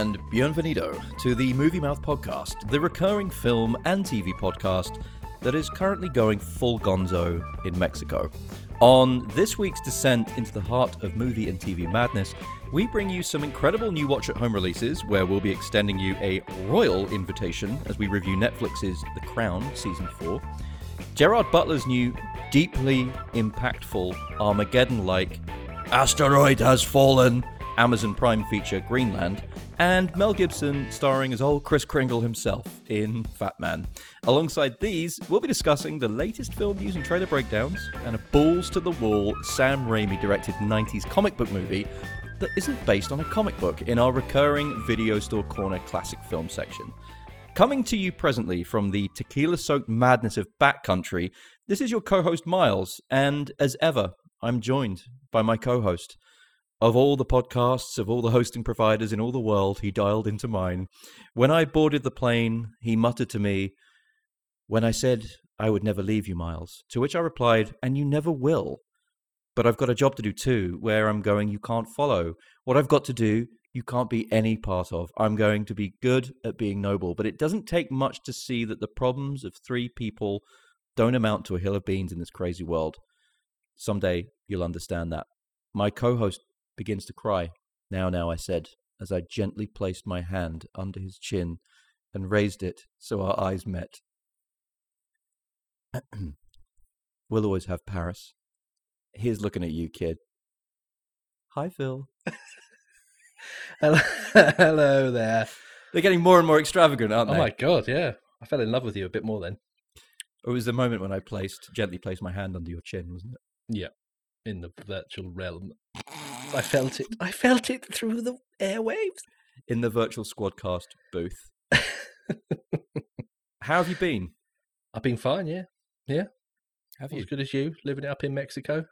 and bienvenido to the Movie Mouth Podcast, the recurring film and TV podcast that is currently going full gonzo in Mexico. On this week's descent into the heart of movie and TV madness, we bring you some incredible new watch at home releases where we'll be extending you a royal invitation as we review Netflix's The Crown Season 4, Gerard Butler's new, deeply impactful, Armageddon like Asteroid Has Fallen Amazon Prime feature Greenland, and Mel Gibson starring as old Chris Kringle himself in Fatman. Alongside these, we'll be discussing the latest film and trailer breakdowns, and a balls to the wall Sam Raimi directed 90s comic book movie that isn't based on a comic book in our recurring Video Store Corner classic film section. Coming to you presently from the tequila soaked madness of backcountry, this is your co host Miles, and as ever, I'm joined by my co host. Of all the podcasts, of all the hosting providers in all the world, he dialed into mine. When I boarded the plane, he muttered to me, When I said I would never leave you, Miles, to which I replied, And you never will. But I've got a job to do too. Where I'm going, you can't follow. What I've got to do, you can't be any part of. I'm going to be good at being noble. But it doesn't take much to see that the problems of three people don't amount to a hill of beans in this crazy world. Someday you'll understand that. My co host begins to cry. Now, now, I said, as I gently placed my hand under his chin and raised it so our eyes met. we'll always have Paris. He's looking at you, kid. Hi, Phil. Hello, there. They're getting more and more extravagant, aren't oh they? Oh my god, yeah. I fell in love with you a bit more then. It was the moment when I placed, gently placed my hand under your chin, wasn't it? Yeah. In the virtual realm. I felt it. I felt it through the airwaves. In the virtual squadcast booth. How have you been? I've been fine, yeah. Yeah. Have you? As good as you, living it up in Mexico.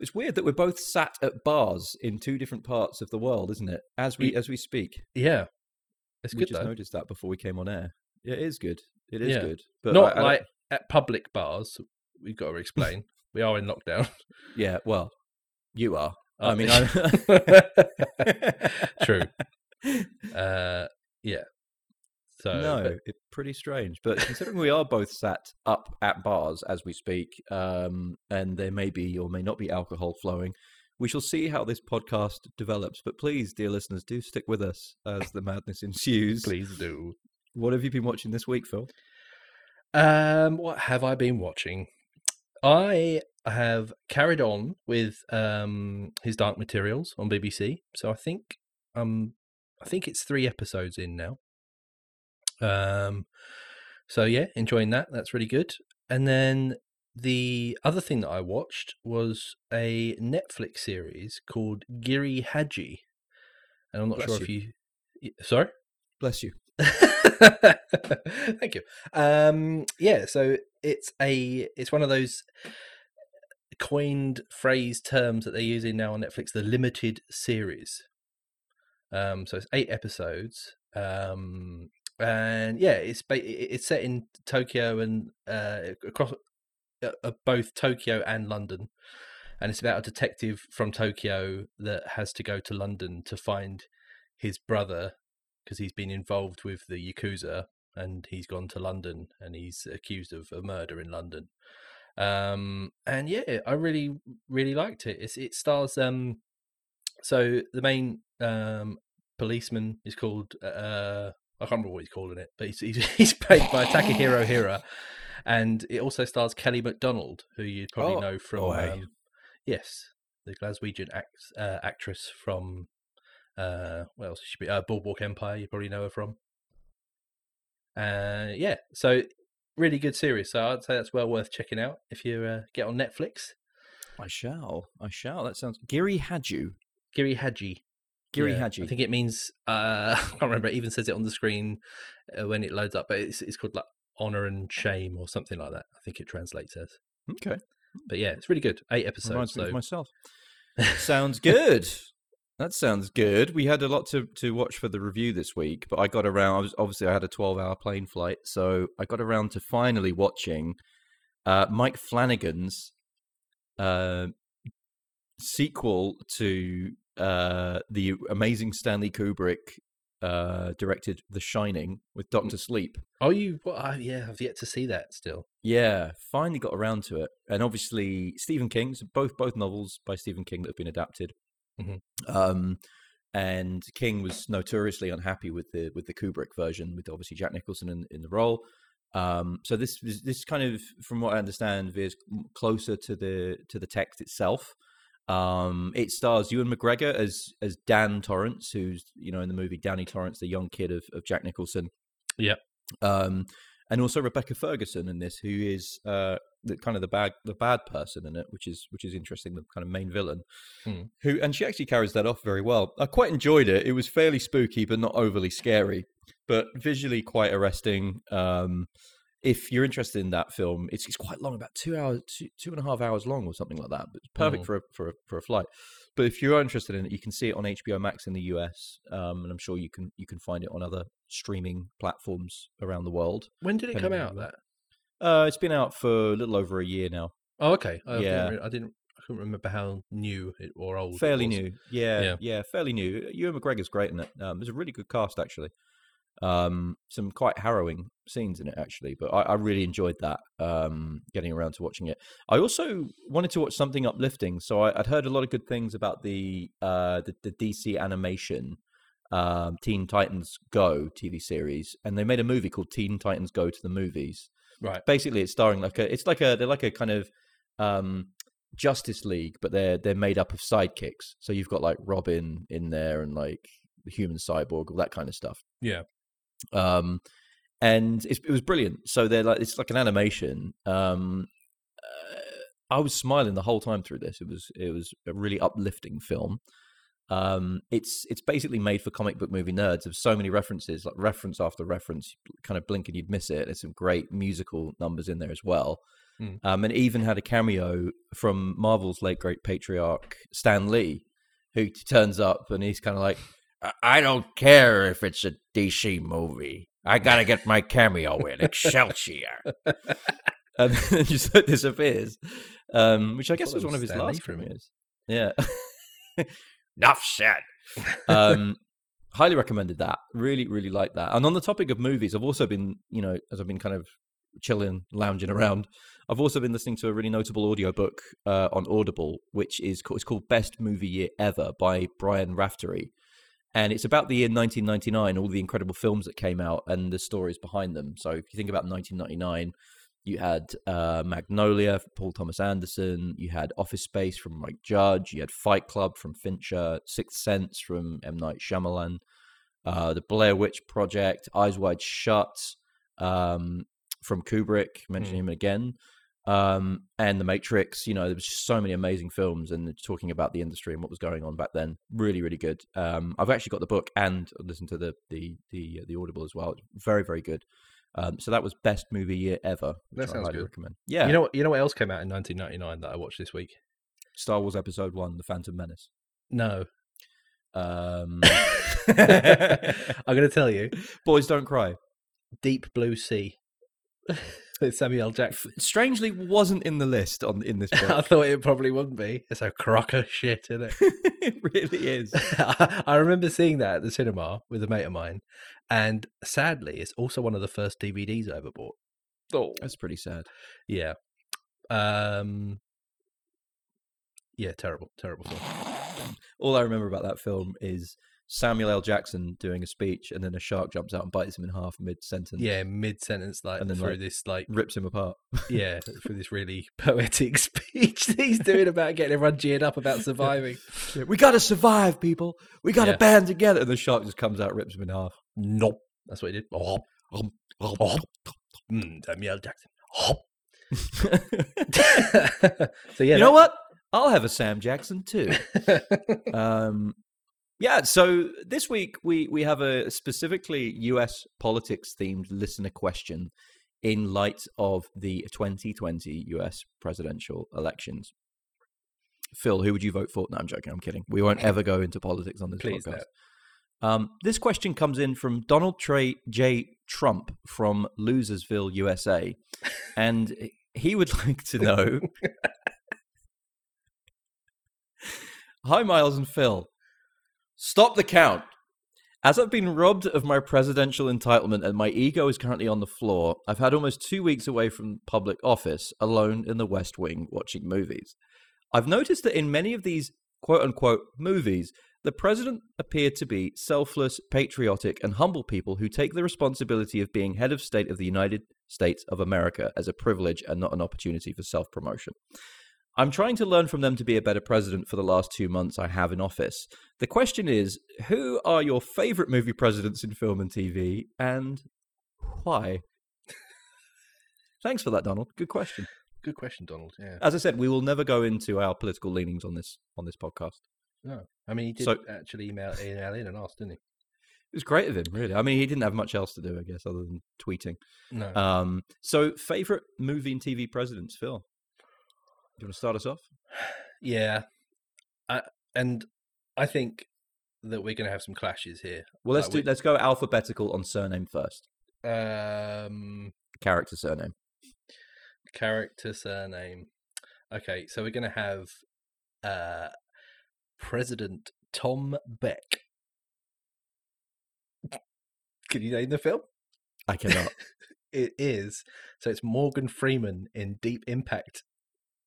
It's weird that we're both sat at bars in two different parts of the world, isn't it? As we as we speak. Yeah. It's we good just though. noticed that before we came on air. Yeah, it is good. It is Yeah. good. But Not I- I like at public bars. We've got to explain. we are in lockdown. yeah. Well, you are. I mean, I... True. Uh, yeah. So no, but- it's pretty strange. But considering we are both sat up at bars as we speak, um, and there may be or may not be alcohol flowing, we shall see how this podcast develops. But please, dear listeners, do stick with us as the madness ensues. please do. What have you been watching this week, Phil? Um, what have I been watching? I have carried on with um his Dark Materials on BBC. So I think um I think it's three episodes in now. Um, so yeah, enjoying that. That's really good. And then the other thing that I watched was a Netflix series called Giri Haji, and I'm not Bless sure if you. Sorry. Bless you. Thank you. Um, yeah, so it's a it's one of those coined phrase terms that they're using now on Netflix, the limited series. Um, so it's eight episodes. Um, and yeah, it's it's set in Tokyo and uh, across uh, uh, both Tokyo and London, and it's about a detective from Tokyo that has to go to London to find his brother because he's been involved with the yakuza and he's gone to London and he's accused of a murder in London. Um, and yeah, I really really liked it. It's, it stars um, so the main um policeman is called uh I can't remember what he's calling it, but he's he's, he's played by Takahiro Hira, and it also stars Kelly MacDonald, who you probably Oh, know from oh, hey. um, yes, the Glaswegian act, uh, actress from uh, what else? She be uh, Boardwalk Empire. You probably know her from. Uh, yeah, so really good series. So I'd say that's well worth checking out if you uh, get on Netflix. I shall. I shall. That sounds. Giri Haju. Giri Haji. Giri Yeah, Haji. I think it means uh, I can't remember. It even says it on the screen uh, when it loads up, but it's it's called like honor and shame or something like that. I think it translates as. Okay. But yeah, it's really good. Eight episodes. Reminds So myself. sounds good. That sounds good. We had a lot to, to watch for the review this week, but I got around. I was obviously I had a twelve hour plane flight, so I got around to finally watching uh, Mike Flanagan's uh, sequel to uh, the amazing Stanley Kubrick uh, directed The Shining with Doctor Sleep. Oh, you? Well, I, yeah, I've yet to see that still. Yeah, finally got around to it, and obviously Stephen King's both both novels by Stephen King that have been adapted. Mhm. Um, and King was notoriously unhappy with the with the Kubrick version, with obviously Jack Nicholson in, in the role. Um, so this this this kind of, from what I understand, veers closer to the to the text itself. Um, it stars Ewan McGregor as as Dan Torrance, who's you know in the movie Danny Torrance, the young kid of, of Jack Nicholson. Yep. Um, and also Rebecca Ferguson in this, who is uh, the kind of the bad the bad person in it, which is which is interesting, the kind of main villain. Hmm. Who and she actually carries that off very well. I quite enjoyed it. It was fairly spooky, but not overly scary, but visually quite arresting. Um, if you're interested in that film, it's, it's quite long, about two hours, two, two and a half hours long, or something like that. But it's perfect Mm. for a, for a, for a flight. But if you're interested in it, you can see it on HBO Max in the US, um, and I'm sure you can you can find it on other streaming platforms around the world. When did it come out? That. Uh, it's been out for a little over a year now. Oh, okay. I Yeah. Didn't, I didn't. I couldn't remember how new it or old. it fairly new. Yeah, Yeah. yeah, fairly new. Ewan McGregor's great in it. Um, there's a really good cast actually. Um, some quite harrowing scenes in it actually, but I, I really enjoyed that. Um, getting around to watching it. I also wanted to watch something uplifting, so I, I'd heard a lot of good things about the uh the, the DC animation. Um, Teen Titans Go TV series, and they made a movie called Teen Titans Go to the Movies, Right. basically it's starring like a it's like a they're like a kind of um justice league but they're they're made up of sidekicks. So you've got like robin in there and like the human cyborg all that kind of stuff. Yeah. um and it's, it was brilliant. So they're like it's like an animation. Um uh, i was smiling the whole time through this. It was it was a really uplifting film um it's it's basically made for comic book movie nerds of so many references like reference after reference kind of blink and you'd miss it. There's some great musical numbers in there as well. Mm. um and even had a cameo from marvel's late great patriarch stan lee who turns up and he's kind of like "I- don't care if it's a dc movie. I gotta get my cameo in excelsior. And then just disappears. Um which i guess was one of his last for a minute. cameos. Yeah enough said. Um highly recommended that. Really really like that. And on the topic of movies i've also been you know as i've been kind of chilling lounging around i've also been listening to a really notable audiobook uh, on audible which is it's called best movie year ever by brian raftery. And it's about the year 1999 all the incredible films that came out and the stories behind them. So if you think about 1999 you had uh, Magnolia from Paul Thomas Anderson. You had Office Space from Mike Judge. You had Fight Club from Fincher. Sixth Sense from M Night Shyamalan. Uh, the Blair Witch Project. Eyes Wide Shut um, from Kubrick. Mention him again. Um, and The Matrix. You know, there was just so many amazing films and talking about the industry and what was going on back then. Really, really good. Um, I've actually got the book and listened to the the the the Audible as well. Very, very good. Um, so that was best movie year ever. That sounds good. recommend. Yeah, You know what? You know what else came out in 1999 that I watched this week? Star Wars Episode One: The Phantom Menace. No. Um, I'm going to tell you. Boys Don't Cry. Deep Blue Sea. Samuel Jackson. Strangely, wasn't in the list on in this I thought it probably wouldn't be. It's a crock of shit, isn't it? it really is. I remember seeing that at the cinema with a mate of mine, and sadly, it's also one of the first DVDs I ever bought. Oh, That's pretty sad. yeah, um, yeah, terrible, terrible film. All I remember about that film is Samuel L. Jackson doing a speech, and then a shark jumps out and bites him in half mid sentence. Yeah, mid sentence, like And then, through like, this, like rips him apart. yeah, through this really poetic speech that he's doing about getting everyone geared up about surviving. Yeah, we got to survive, people. We got to Yeah. band together. And the shark just comes out, rips him in half. Nope, that's what he did. Mm, Samuel Jackson. Oh. so yeah, you know what? I'll have a Sam Jackson too. um, yeah. So this week we we have a specifically U.S. politics themed listener question in light of the 2020 U.S. presidential elections. Phil, who would you vote for? No, I'm joking. I'm kidding. We won't ever go into politics on this Please podcast. Um, this question comes in from Donald Trey J. Trump from Losersville, USA, and he would like to know. Hi, Miles and Phil. Stop the count. As I've been robbed of my presidential entitlement and my ego is currently on the floor, I've had almost two weeks away from public office, alone in the West Wing watching movies. I've noticed that in many of these quote unquote movies, the president appeared to be selfless, patriotic, and humble people who take the responsibility of being head of state of the United States of America as a privilege and not an opportunity for self promotion. I'm trying to learn from them to be a better president for the last two months I have in office. The question is who are your favorite movie presidents in film and TV and why? Thanks for that, Donald. Good question. Good question, Donald. Yeah. As I said, we will never go into our political leanings on this on this podcast. No, I mean he did So- actually email email in and ask, didn't he? It was great of him, really. I mean, he didn't have much else to do, I guess, other than tweeting. No. Um, so, favorite movie and TV presidents, Phil? Do you want to start us off? yeah, I, and I think that we're going to have some clashes here. Well, let's Like do. we- Let's go alphabetical on surname first. Um, Character surname. character surname. Okay, so we're going to have uh, President Tom Beck. Can you name the film? I cannot. It is. So it's Morgan Freeman in Deep Impact.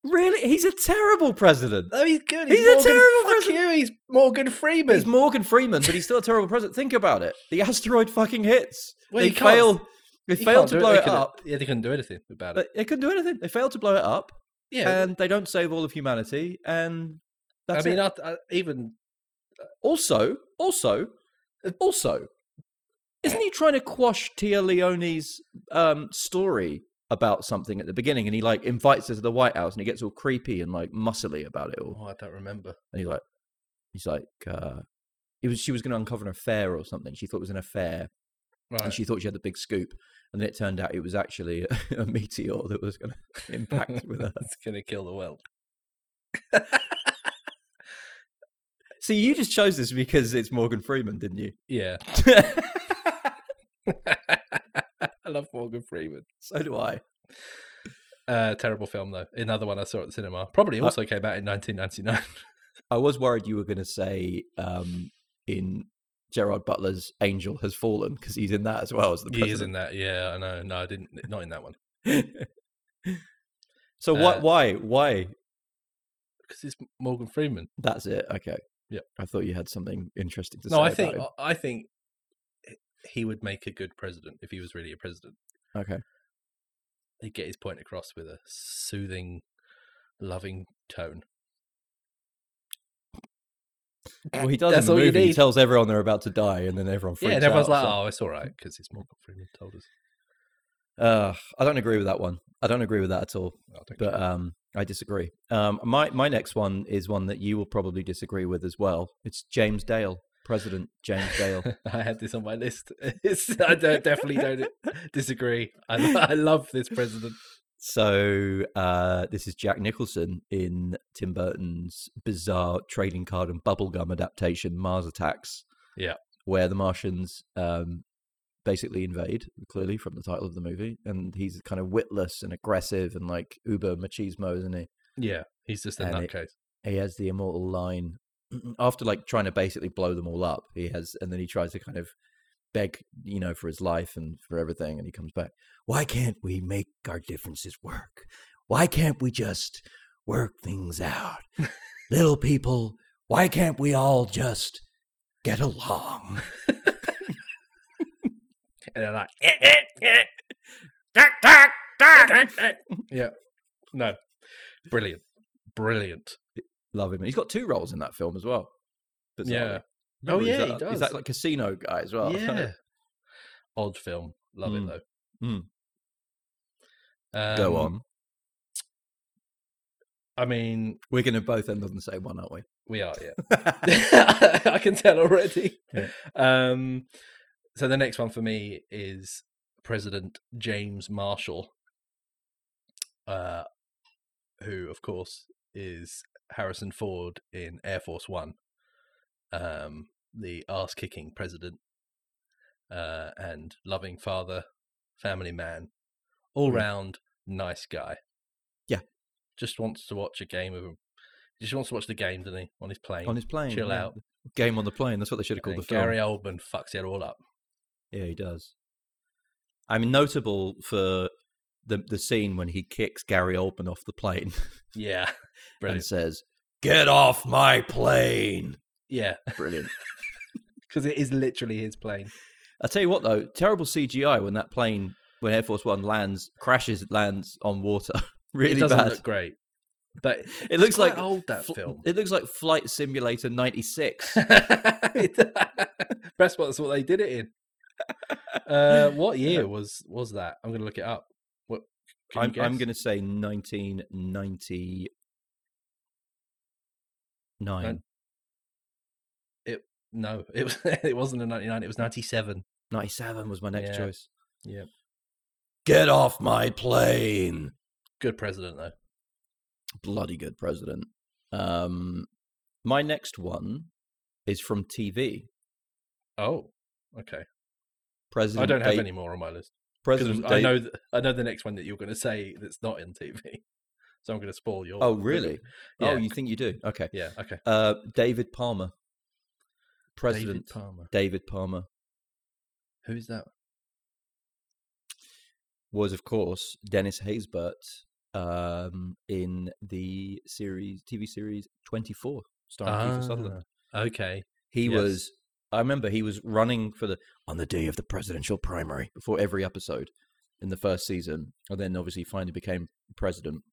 really, he's a terrible president. Oh, he's good. He's a Morgan, terrible fuck president. you, He's Morgan Freeman. He's Morgan Freeman, but he's still a terrible president. Think about it. The asteroid fucking hits. Well, they fail. They failed to blow They it up. Yeah, they couldn't do anything about it. they couldn't do anything. They failed to blow it up, Yeah, and they don't save all of humanity. And I that's mean. I, I, even Also, also, also, isn't he trying to quash Téa Leoni's um, story about something at the beginning? And he like invites her to the White House, and he gets all creepy and like muscly about it all. oh, I don't remember. And he's like, he's like, uh, he was she was going to uncover an affair or something. She thought it was an affair, Right. and she thought she had the big scoop. And then it turned out it was actually a, a meteor that was going to impact with her. it's gonna kill the world. See, you just chose this because it's Morgan Freeman, didn't you? Yeah, I love Morgan Freeman. so do I. Uh, terrible film though. Another one I saw at the cinema. Probably also came out in 1999. I was worried you were going to say um, in Gerard Butler's Angel Has Fallen because he's in that as well as the he is in that. Yeah, I know. No, I didn't. Not in that one so why, Uh, why, why? because it's Morgan Freeman. That's it. Okay. Yeah. I thought you had something interesting to No, say. No, I think him. I think he would make a good president if he was really a president. Okay. He'd get his point across with a soothing, loving tone. Well, he does That's in the movie. He tells everyone they're about to die, and then everyone freaks out. yeah, and everyone's out, like, so- "Oh, it's all right," because it's Morgan Freeman told us. Uh, I don't agree with that one. I don't agree with that at all. But um, I disagree. Um, my my next one is one that you will probably disagree with as well. It's James Dale, President James Dale. I had this on my list. It's, I don't, definitely don't disagree. I, I love this president. So uh, this is Jack Nicholson in Tim Burton's bizarre trading card and bubblegum adaptation, Mars Attacks. Yeah. where the Martians um, basically invade, clearly from the title of the movie, and he's kind of witless and aggressive and like uber machismo, isn't he? Yeah, he's just in And it- nutcase. He has the immortal line after like trying to basically blow them all up. He has, and then he tries to kind of beg, you know, for his life and for everything, and he comes back. Why can't we make our differences work? Why can't we just work things out? Little people, why can't we all just get along? And they're like, Tack, tack, tack. yeah, no, brilliant, brilliant. Love him. He's got two roles in that film as well. Yeah. bizarrely. Oh, yeah, he that- He's does. that like casino guy as well. Yeah, odd film. Love Mm. it though. Mm. Um, Go on. I mean, We're going to both end on the same one, aren't we? we are. Yeah, I can tell already. Yeah. Um, so the next one for me is President James Marshall, uh, who, of course, is Harrison Ford in Air Force One, um, the ass-kicking president, uh, and loving father, family man, all-round nice guy. Yeah. just wants to watch a game of. He just wants to watch the game, doesn't he? On his plane. on his plane. chill yeah. out. Game on the plane. That's what they should have called the film. Gary Oldman fucks it all up. Yeah, he does. I mean, notable for the the scene when he kicks Gary Oldman off the plane Yeah, and says, "Get off my plane!" Yeah, Brilliant. because it is literally his plane. I tell you what, though, terrible CGI when that plane, when Air Force One lands, crashes, lands on water. really it doesn't bad. look great, but it looks like old that fl- film. It looks like Flight Simulator '96. That's what they did it in. Uh, what year was was that? I'm gonna look it up. What? I'm, I'm going to say 1999. It No, it was. It wasn't a '99. It was '97. 97 was my next Yeah. choice. Yeah. Get off my plane. Good president though. Bloody good president. Um, my next one is from TV. Oh, okay. President I don't have any more on my list President I know th- I know the next one that you're going to say that's not in TV. So I'm going to spoil your. Oh, really? Yeah. Oh, you think you do? Okay. Yeah. Okay. Uh, David Palmer. President David Palmer. David Palmer Who's that? was, of course, Dennis Haysbert um, in the series TV series 24, starring Kiefer Sutherland. Ah, Okay. He yes. was. I remember he was running for the on the day of the presidential primary before every episode in the first season, and then obviously finally became president.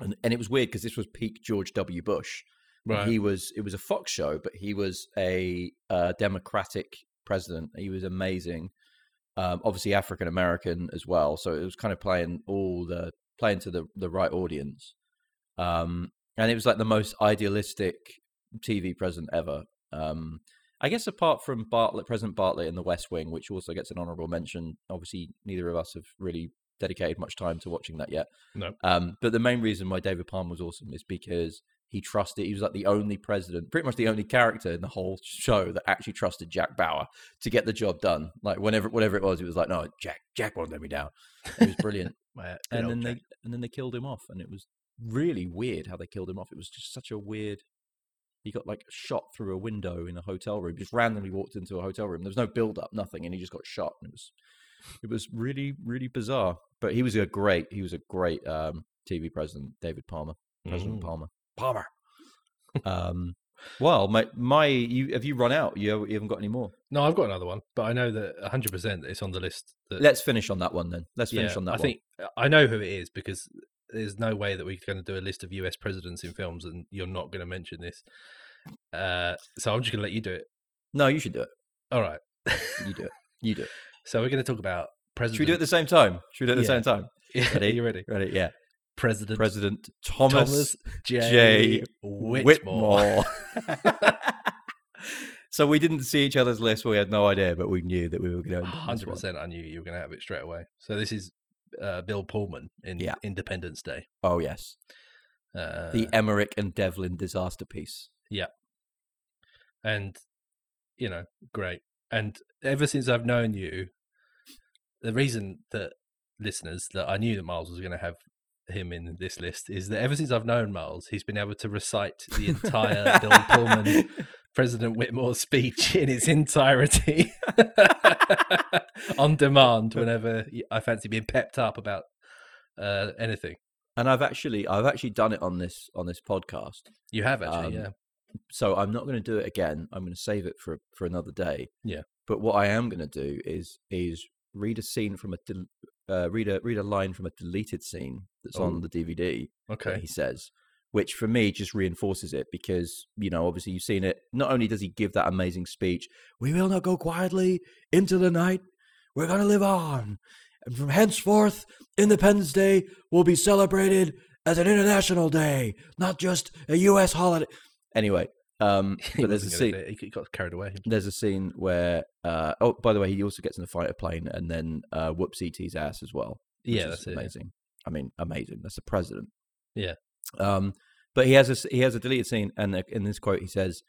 And and it was weird because this was peak George W. Bush. Right. He was. It was a Fox show, but he was a uh, Democratic president. He was amazing. Um, obviously African American as well, so it was kind of playing all the playing to the the right audience. Um, and it was like the most idealistic TV president ever. Um, I guess apart from Bartlet, President Bartlet in The West Wing, which also gets an honourable mention. Obviously, neither of us have really dedicated much time to watching that yet. No. Um, but the main reason why David Palmer was awesome is because he trusted. He was like the only president, pretty much the only character in the whole show that actually trusted Jack Bauer to get the job done. Like whenever, whatever it was, it was like, no, Jack, Jack won't let me down. It was brilliant My- and then Jack. they and then they killed him off, and it was really weird how they killed him off. It was just such a weird. He got like shot through a window in a hotel room. Just randomly walked into a hotel room. There was no build up, nothing, and he just got shot. And it was, it was really really bizarre. But he was a great. He was a great um, TV president, David Palmer, President Mm. Palmer. Palmer. um, well, my my you have you run out? You, haven't got any more. No, I've got another one, but I know that 100 percent it's on the list. That, Let's finish on that one then. Let's finish yeah, on that I one. think I know who it is because there's no way that we're going to do a list of U.S. presidents in films and you're not going to mention this. Uh, so I'm just going to let you do it. no, you should do it. All right. You do it. You do it. so we're going to talk about president. Should we do it at the same time? Should we do it at the Yeah. same time? Yeah, Ready? you ready? Ready? Yeah. President President Thomas, Thomas J. J. Whitmore. Whitmore. so we didn't see each other's list. We had no idea, but we knew that we were going to. Hundred percent, I knew you were going to have it straight away. So this is uh, Bill Pullman in Yeah. Independence Day. Oh yes, Uh, the Emmerich and Devlin disaster piece. Yeah, and you know, great. And ever since I've known you, the reason that listeners that I knew that Miles was going to have him in this list is that ever since I've known Miles, he's been able to recite the entire Bill Pullman President Whitmore's speech in its entirety on demand whenever I fancy being pepped up about uh, anything. And I've actually, I've actually done it on this on this podcast. You have actually, Um, yeah. So I'm not going to do it again. I'm going to save it for for another day. Yeah. But what I am going to do is is read a scene from a del- uh, read a read a line from a deleted scene that's Oh. on the DVD. Okay. he says, which for me just reinforces it because, you know, obviously you've seen it. Not only does he give that amazing speech, we will not go quietly into the night, we're going to live on. And from henceforth, Independence Day will be celebrated as an international day, not just a U.S. holiday. Anyway, um, but there's a scene. He got carried away. There's a scene where, uh, oh, by the way, he also gets in a fighter plane and then uh, whoops ET's ass as well Yeah, that's it. yeah. amazing. I mean, amazing. That's the president. Yeah. Um, but he has a he has a deleted scene, and in this quote he says,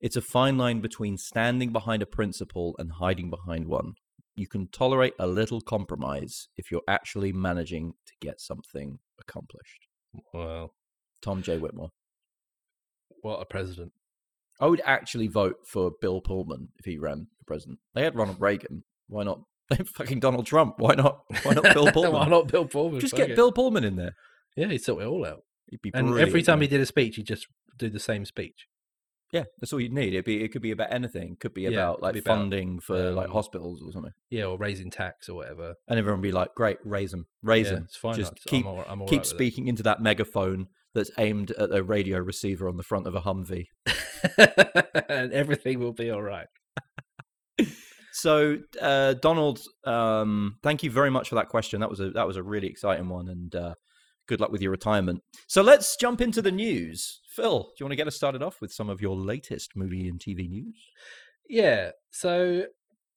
"It's a fine line between standing behind a principle and hiding behind one. You can tolerate a little compromise if you're actually managing to get something accomplished." Well, Tom J. Whitmore. what a president. I would actually vote for Bill Pullman if he ran for president. They had Ronald Reagan. Why not? Fucking Donald Trump. Why not? Why not Bill Pullman? Why not Bill Pullman? Just get it. Bill Pullman in there. Yeah, he'd sort it all out. And every time he did a speech, he'd just do the same speech. yeah, that's all you'd need. It'd be it could be about anything. It could be Yeah, about could like be about, funding for like um, hospitals or something. Yeah, or raising tax or whatever. And everyone would be like, "Great, raise them, raise yeah, them." it's fine. Just I'm- keep all, I'm all keep right speaking into that megaphone that's aimed at a radio receiver on the front of a Humvee. and everything will be all right. So, uh, Donald, um, thank you very much for that question. That was a that was a really exciting one, and uh, good luck with your retirement. So, let's jump into the news. Phil, do you want to get us started off with some of your latest movie and TV news? Yeah. So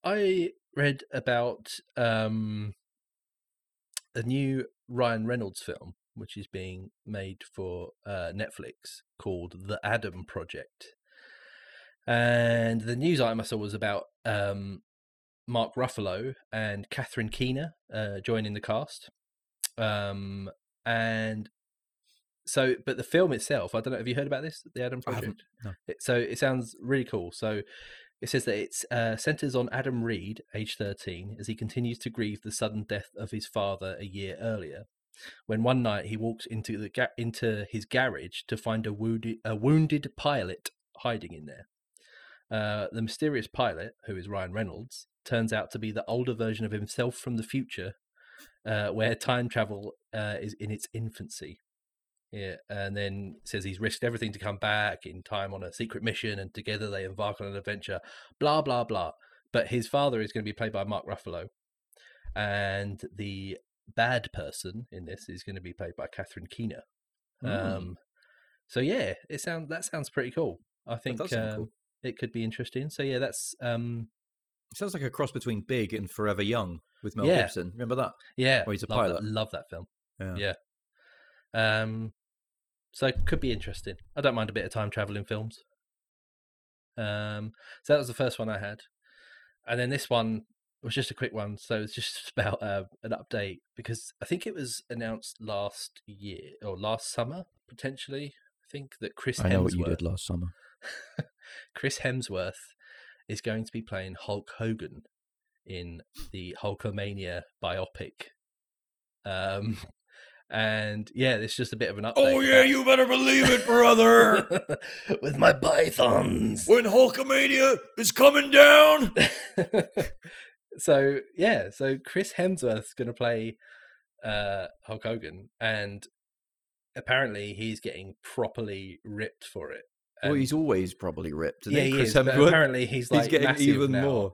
I read about um, a new Ryan Reynolds film, which is being made for uh, Netflix called The Adam Project. And the news item I saw was about um, Mark Ruffalo and Catherine Keener uh, joining the cast. Um, and so, but the film itself, I don't know. Have you heard about this? The Adam Project. no. It, so it sounds really cool. So it says that it uh, centers on Adam Reed, age 13, as he continues to grieve the sudden death of his father a year earlier. When one night he walks into the ga- into his garage to find a wounded a wounded pilot hiding in there. Uh, the mysterious pilot, who is Ryan Reynolds, turns out to be the older version of himself from the future, uh, where time travel uh, is in its infancy. Yeah, and then says he's risked everything to come back in time on a secret mission, and together they embark on an adventure. Blah blah blah. But his father is going to be played by Mark Ruffalo, and the bad person in this is going to be played by Catherine Keener. Mm. Um, so yeah, it sounds that sounds pretty cool. I think um, cool. it could be interesting. So yeah, that's um, It sounds like a cross between Big and Forever Young with Mel Yeah. Gibson. Remember that? yeah, Or he's a love that- pilot. love that film. Yeah. Yeah. Um, so it could be interesting. I don't mind a bit of time travel in films. Um, so that was the first one I had, and then this one was just a quick one. So it's just about uh, an update because I think it was announced last year or last summer potentially. I think that Chris I know what you did last summer. Chris Hemsworth is going to be playing Hulk Hogan in the Hulkamania biopic. Um, and yeah, it's just a bit of an update. Oh yeah, you better believe it, brother. with my pythons. when Hulkamania is coming down. so yeah, so Chris Hemsworth's going to play uh, Hulk Hogan, and apparently he's getting properly ripped for it. Well, he's always probably ripped. isn't yeah, he, he Chris is, Hemsworth? apparently he's like he's getting even now. more.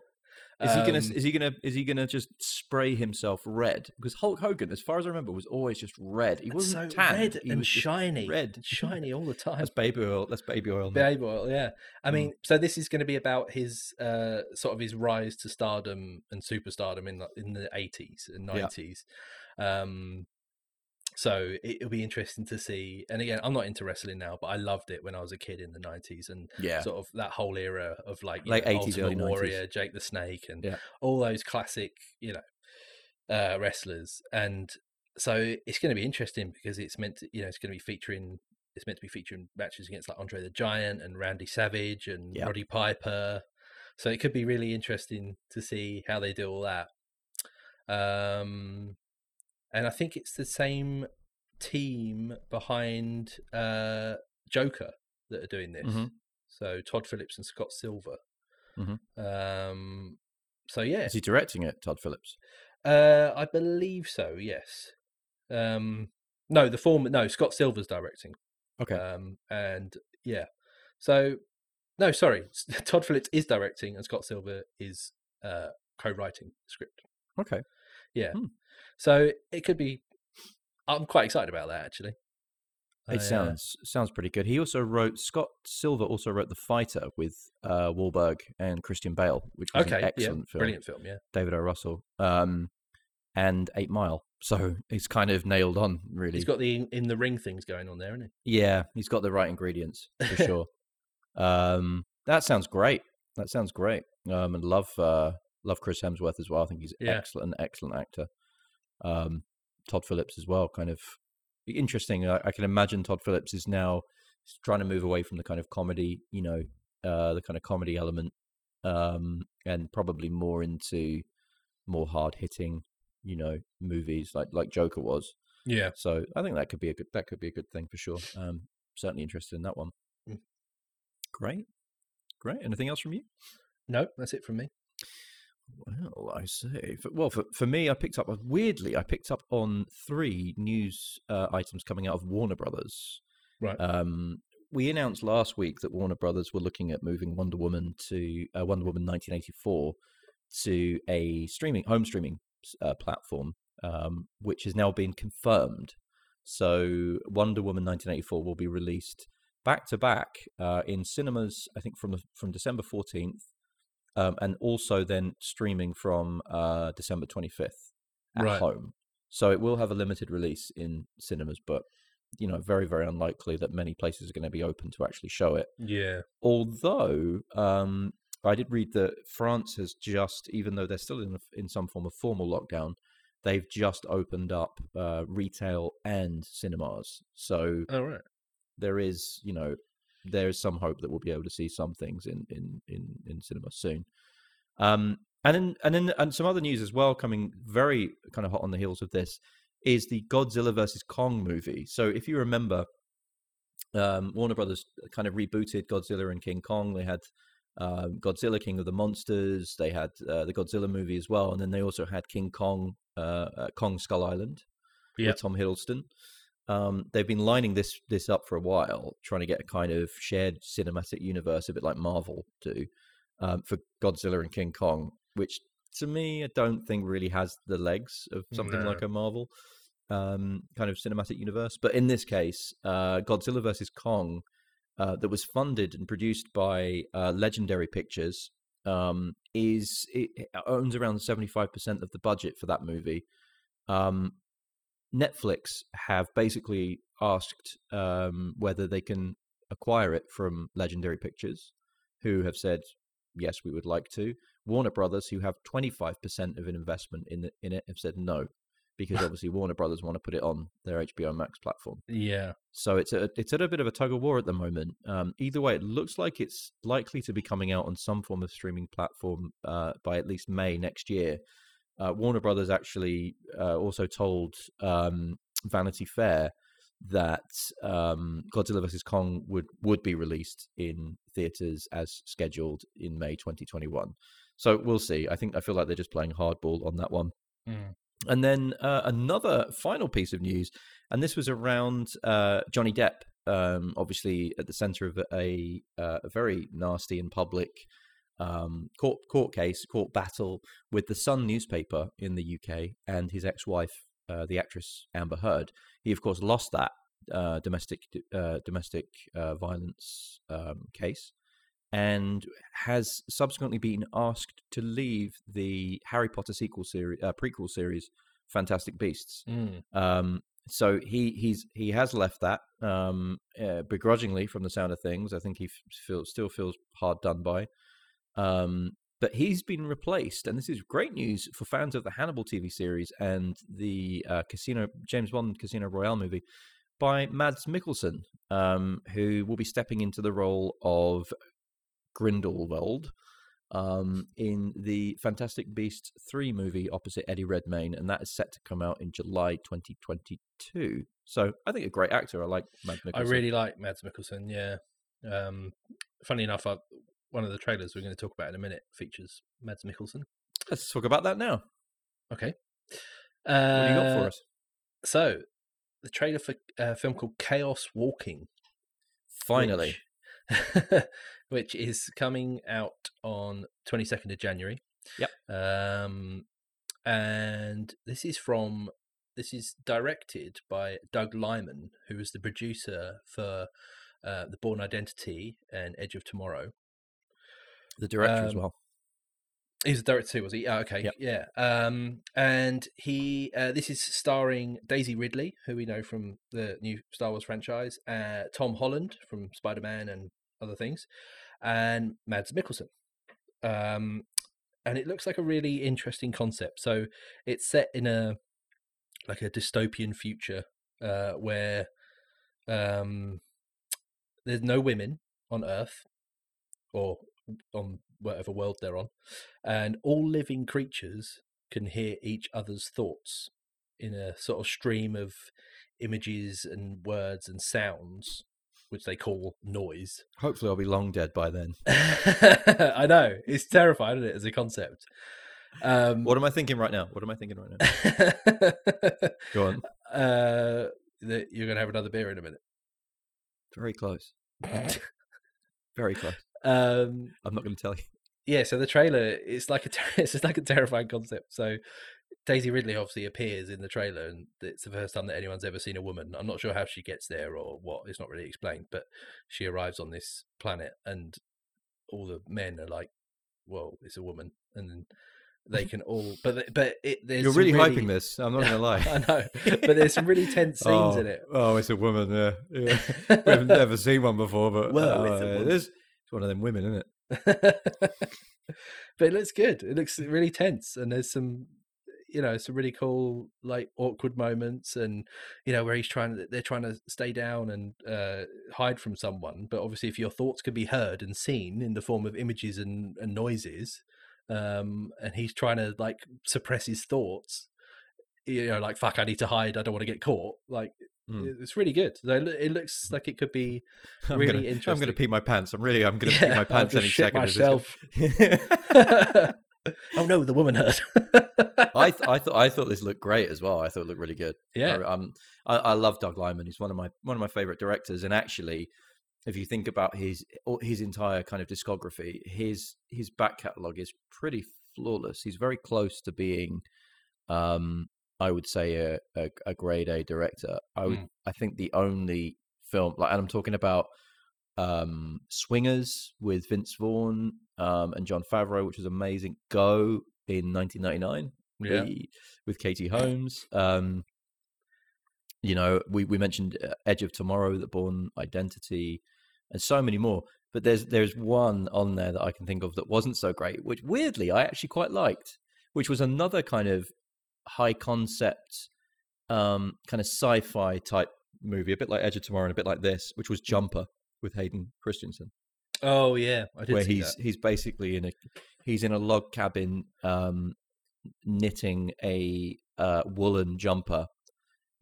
Is he gonna? Um, Is he gonna? Is he gonna just spray himself red? Because Hulk Hogan, as far as I remember, was always just red. He wasn't so tan. red he and was shiny, red, shiny all the time. That's baby oil. That's baby oil. Baby oil, yeah. I Mm. mean, so this is going to be about his uh, sort of his rise to stardom and superstardom in the in the eighties and Yeah. nineties. Um, so it, it'll be interesting to see. And again, I'm not into wrestling now, but I loved it when I was a kid in the nineties and Yeah. sort of that whole era of like Late know, 80s, Ultimate early 90s. Warrior, Jake the Snake, and Yeah. all those classic, you know, uh, wrestlers. And so it's going to be interesting because it's meant to, you know, it's going to be featuring. It's meant to be featuring matches against like Andre the Giant and Randy Savage and Yeah. Roddy Piper. So it could be really interesting to see how they do all that. Um, and I think it's the same team behind uh, Joker that are doing this. Mhm. So Todd Phillips and Scott Silver. Mhm. Um, so yeah, Is he directing it, Todd Phillips? uh, I believe so. Yes. Um, no, the former. No, Scott Silver's directing. Okay. Um, and yeah, so no, sorry, Todd Phillips is directing, and Scott Silver is uh, co-writing script. okay. So it could be. I'm quite excited about that actually. I, uh, It sounds sounds pretty good. He also wrote Scott Silver also wrote The Fighter with uh, Wahlberg and Christian Bale, which was okay. an excellent yeah, film. brilliant film. Yeah. David O. Russell. Um, and Eight Mile. So he's kind of nailed on, really. He's got the in the ring things going on there, isn't he? Yeah, he's got the right ingredients for sure. um, that sounds great. That sounds great. Um, and love uh, love Chris Hemsworth as well. I think he's Yeah. excellent, excellent actor. Um, Todd Phillips as well. Kind of interesting. I, I can imagine Todd Phillips is now trying to move away from the kind of comedy, you know, uh, the kind of comedy element, um, and probably more into more hard hitting, you know, movies like like Joker was. Yeah. So I think that could be a good that could be a good thing for sure. Um, certainly interested in that one. Mm. Great, great. Anything else from you? No, that's it from me. Well, I say. Well, for, for me, I picked up weirdly. I picked up on three news uh, items coming out of Warner Brothers. Right. Um, we announced last week that Warner Brothers were looking at moving Wonder Woman to uh, Wonder Woman 1984 to a streaming home streaming uh, platform, um, which has now been confirmed. So Wonder Woman 1984 will be released back to back uh, in cinemas. I think from the, from December 14th um, and also then streaming from uh, December 25th at Right. home. So it will have a limited release in cinemas, but you know, very very unlikely that many places are going to be open to actually show it. Yeah. Although um, I did read that France has just, even though they're still in in some form of formal lockdown, they've just opened up uh, retail and cinemas. So All right. there is, you know, there is some hope that we'll be able to see some things in in in, in cinema soon. Um, and then and then and some other news as well, coming very kind of hot on the heels of this, is the Godzilla versus Kong movie. So if you remember, um, Warner Brothers kind of rebooted Godzilla and King Kong. They had um, Godzilla King of the Monsters. They had uh, the Godzilla movie as well, and then they also had King Kong, uh, uh, Kong Skull Island, Yep. with Tom Hiddleston. Um, they've been lining this this up for a while, trying to get a kind of shared cinematic universe, a bit like Marvel do, um, for Godzilla and King Kong, which to me I don't think really has the legs of something No. like a Marvel um, kind of cinematic universe. But in this case, uh, Godzilla versus Kong, uh, that was funded and produced by uh, Legendary Pictures, um, is it it owns around seventy five percent of the budget for that movie. Um, Netflix have basically asked um, whether they can acquire it from Legendary Pictures, who have said yes, we would like to. Warner Brothers, who have twenty five percent of an investment in it, in it, have said no, because obviously Warner Brothers want to put it on their HBO Max platform. Yeah. So it's a, it's at a bit of a tug of war at the moment. Um, either way, it looks like it's likely to be coming out on some form of streaming platform uh, by at least May next year. Uh, Warner Brothers actually uh, also told um, Vanity Fair that um, Godzilla vs Kong would would be released in theaters as scheduled in May 2021. So we'll see. I think I feel like they're just playing hardball on that one. Mm. And then uh, another final piece of news, and this was around uh, Johnny Depp, um, obviously at the center of a, uh, a very nasty and public um, court court case, court battle with the Sun newspaper in the UK and his ex-wife, uh, the actress Amber Heard. He, of course, lost that uh, domestic uh, domestic uh, violence um, case, and has subsequently been asked to leave the Harry Potter sequel series, uh, prequel series, Fantastic Beasts. Mm. Um, so he he's he has left that um, uh, begrudgingly, from the sound of things. I think he feels still feels hard done by. Um, but he's been replaced, and this is great news for fans of the Hannibal TV series and the uh, Casino James Bond Casino Royale movie by Mads Mikkelsen, um, who will be stepping into the role of Grindelwald um, in the Fantastic Beasts 3 movie opposite Eddie Redmayne, and that is set to come out in July 2022. So I think a great actor. I like Mads Mikkelsen. I really like Mads Mikkelsen. Yeah. Um, funny enough, I, one of the trailers we're going to talk about in a minute features Mads Mikkelsen. Let's talk about that now. Okay. What do you got for Uh, us? So, the trailer for a film called Chaos Walking. Finally. which, which is coming out on 22nd of January. Yep. Um, and this is from this is directed by Doug Liman, who was the producer for uh, The Bourne Identity and Edge of Tomorrow. The director as um, well. He was the director too, was he? Oh, okay, Yep. yeah. Um, and he, uh, this is starring Daisy Ridley, who we know from the new Star Wars franchise, uh, Tom Holland from Spider Man and other things, and Mads Mikkelsen. Um, and it looks like a really interesting concept. So it's set in a like a dystopian future uh, where um, there's no women on Earth. or on whatever world they're on, and all living creatures can hear each other's thoughts in a sort of stream of images and words and sounds, which they call noise. Hopefully, I'll be long dead by then. I know it's terrifying, isn't it, as a concept? Um, What am I thinking right now? What am I thinking right now? Go on. uh, you're going to have another beer in a minute. Very close. Very close. Um, I'm not going to tell you. yeah, so the trailer it's like a ter- it's like a terrifying concept. So Daisy Ridley obviously appears in the trailer, and it's the first time that anyone's ever seen a woman. I'm not sure how she gets there or what. It's not really explained, but she arrives on this planet, and all the men are like, "Well, it's a woman," and then they can all. But but it, there's You're some really, hyping this. I'm not going to lie. I know, but there's some really tense scenes oh, in it. Oh, it's a woman. Yeah, yeah. We've never seen one before, but Well, uh, it's one of them women, isn't it? but it looks good. It looks really tense, and there's some, you know, some really cool like awkward moments, and you know where he's trying to, they're trying to stay down and uh, hide from someone. But obviously, if your thoughts could be heard and seen in the form of images and, and noises, um, and he's trying to like suppress his thoughts, you know, like fuck, I need to hide. I don't want to get caught. Like Mm. it's really good. It looks like it could be I'm really gonna, I'm going to pee my pants. I'm really. I'm going to pee my pants any second. Myself. oh no, the woman heard. I th- I thought I thought this looked great as well. I thought it looked really good. yeah, I, um, I, I love Doug Liman. He's one of my one of my favorite directors. And actually, if you think about his his entire kind of discography, his his back catalogue is pretty flawless. He's very close to being, um, I would say a, a, a grade A director. I would Mm. I think the only film like, and I'm talking about um Swingers with Vince Vaughn um and Jon Favreau, which was amazing. Go in 1999 yeah, the- with Katie Holmes. Um, you know, we we mentioned uh, Edge of Tomorrow, The Bourne Identity, and so many more. But there's there's one on there that I can think of that wasn't so great, which weirdly I actually quite liked, which was another kind of high concept, um, kind of sci-fi type movie, a bit like Edge of Tomorrow and a bit like this, which was Jumper with Hayden Christensen Oh yeah, I did where see he's that. he's basically in a he's in a log cabin um knitting a uh woolen jumper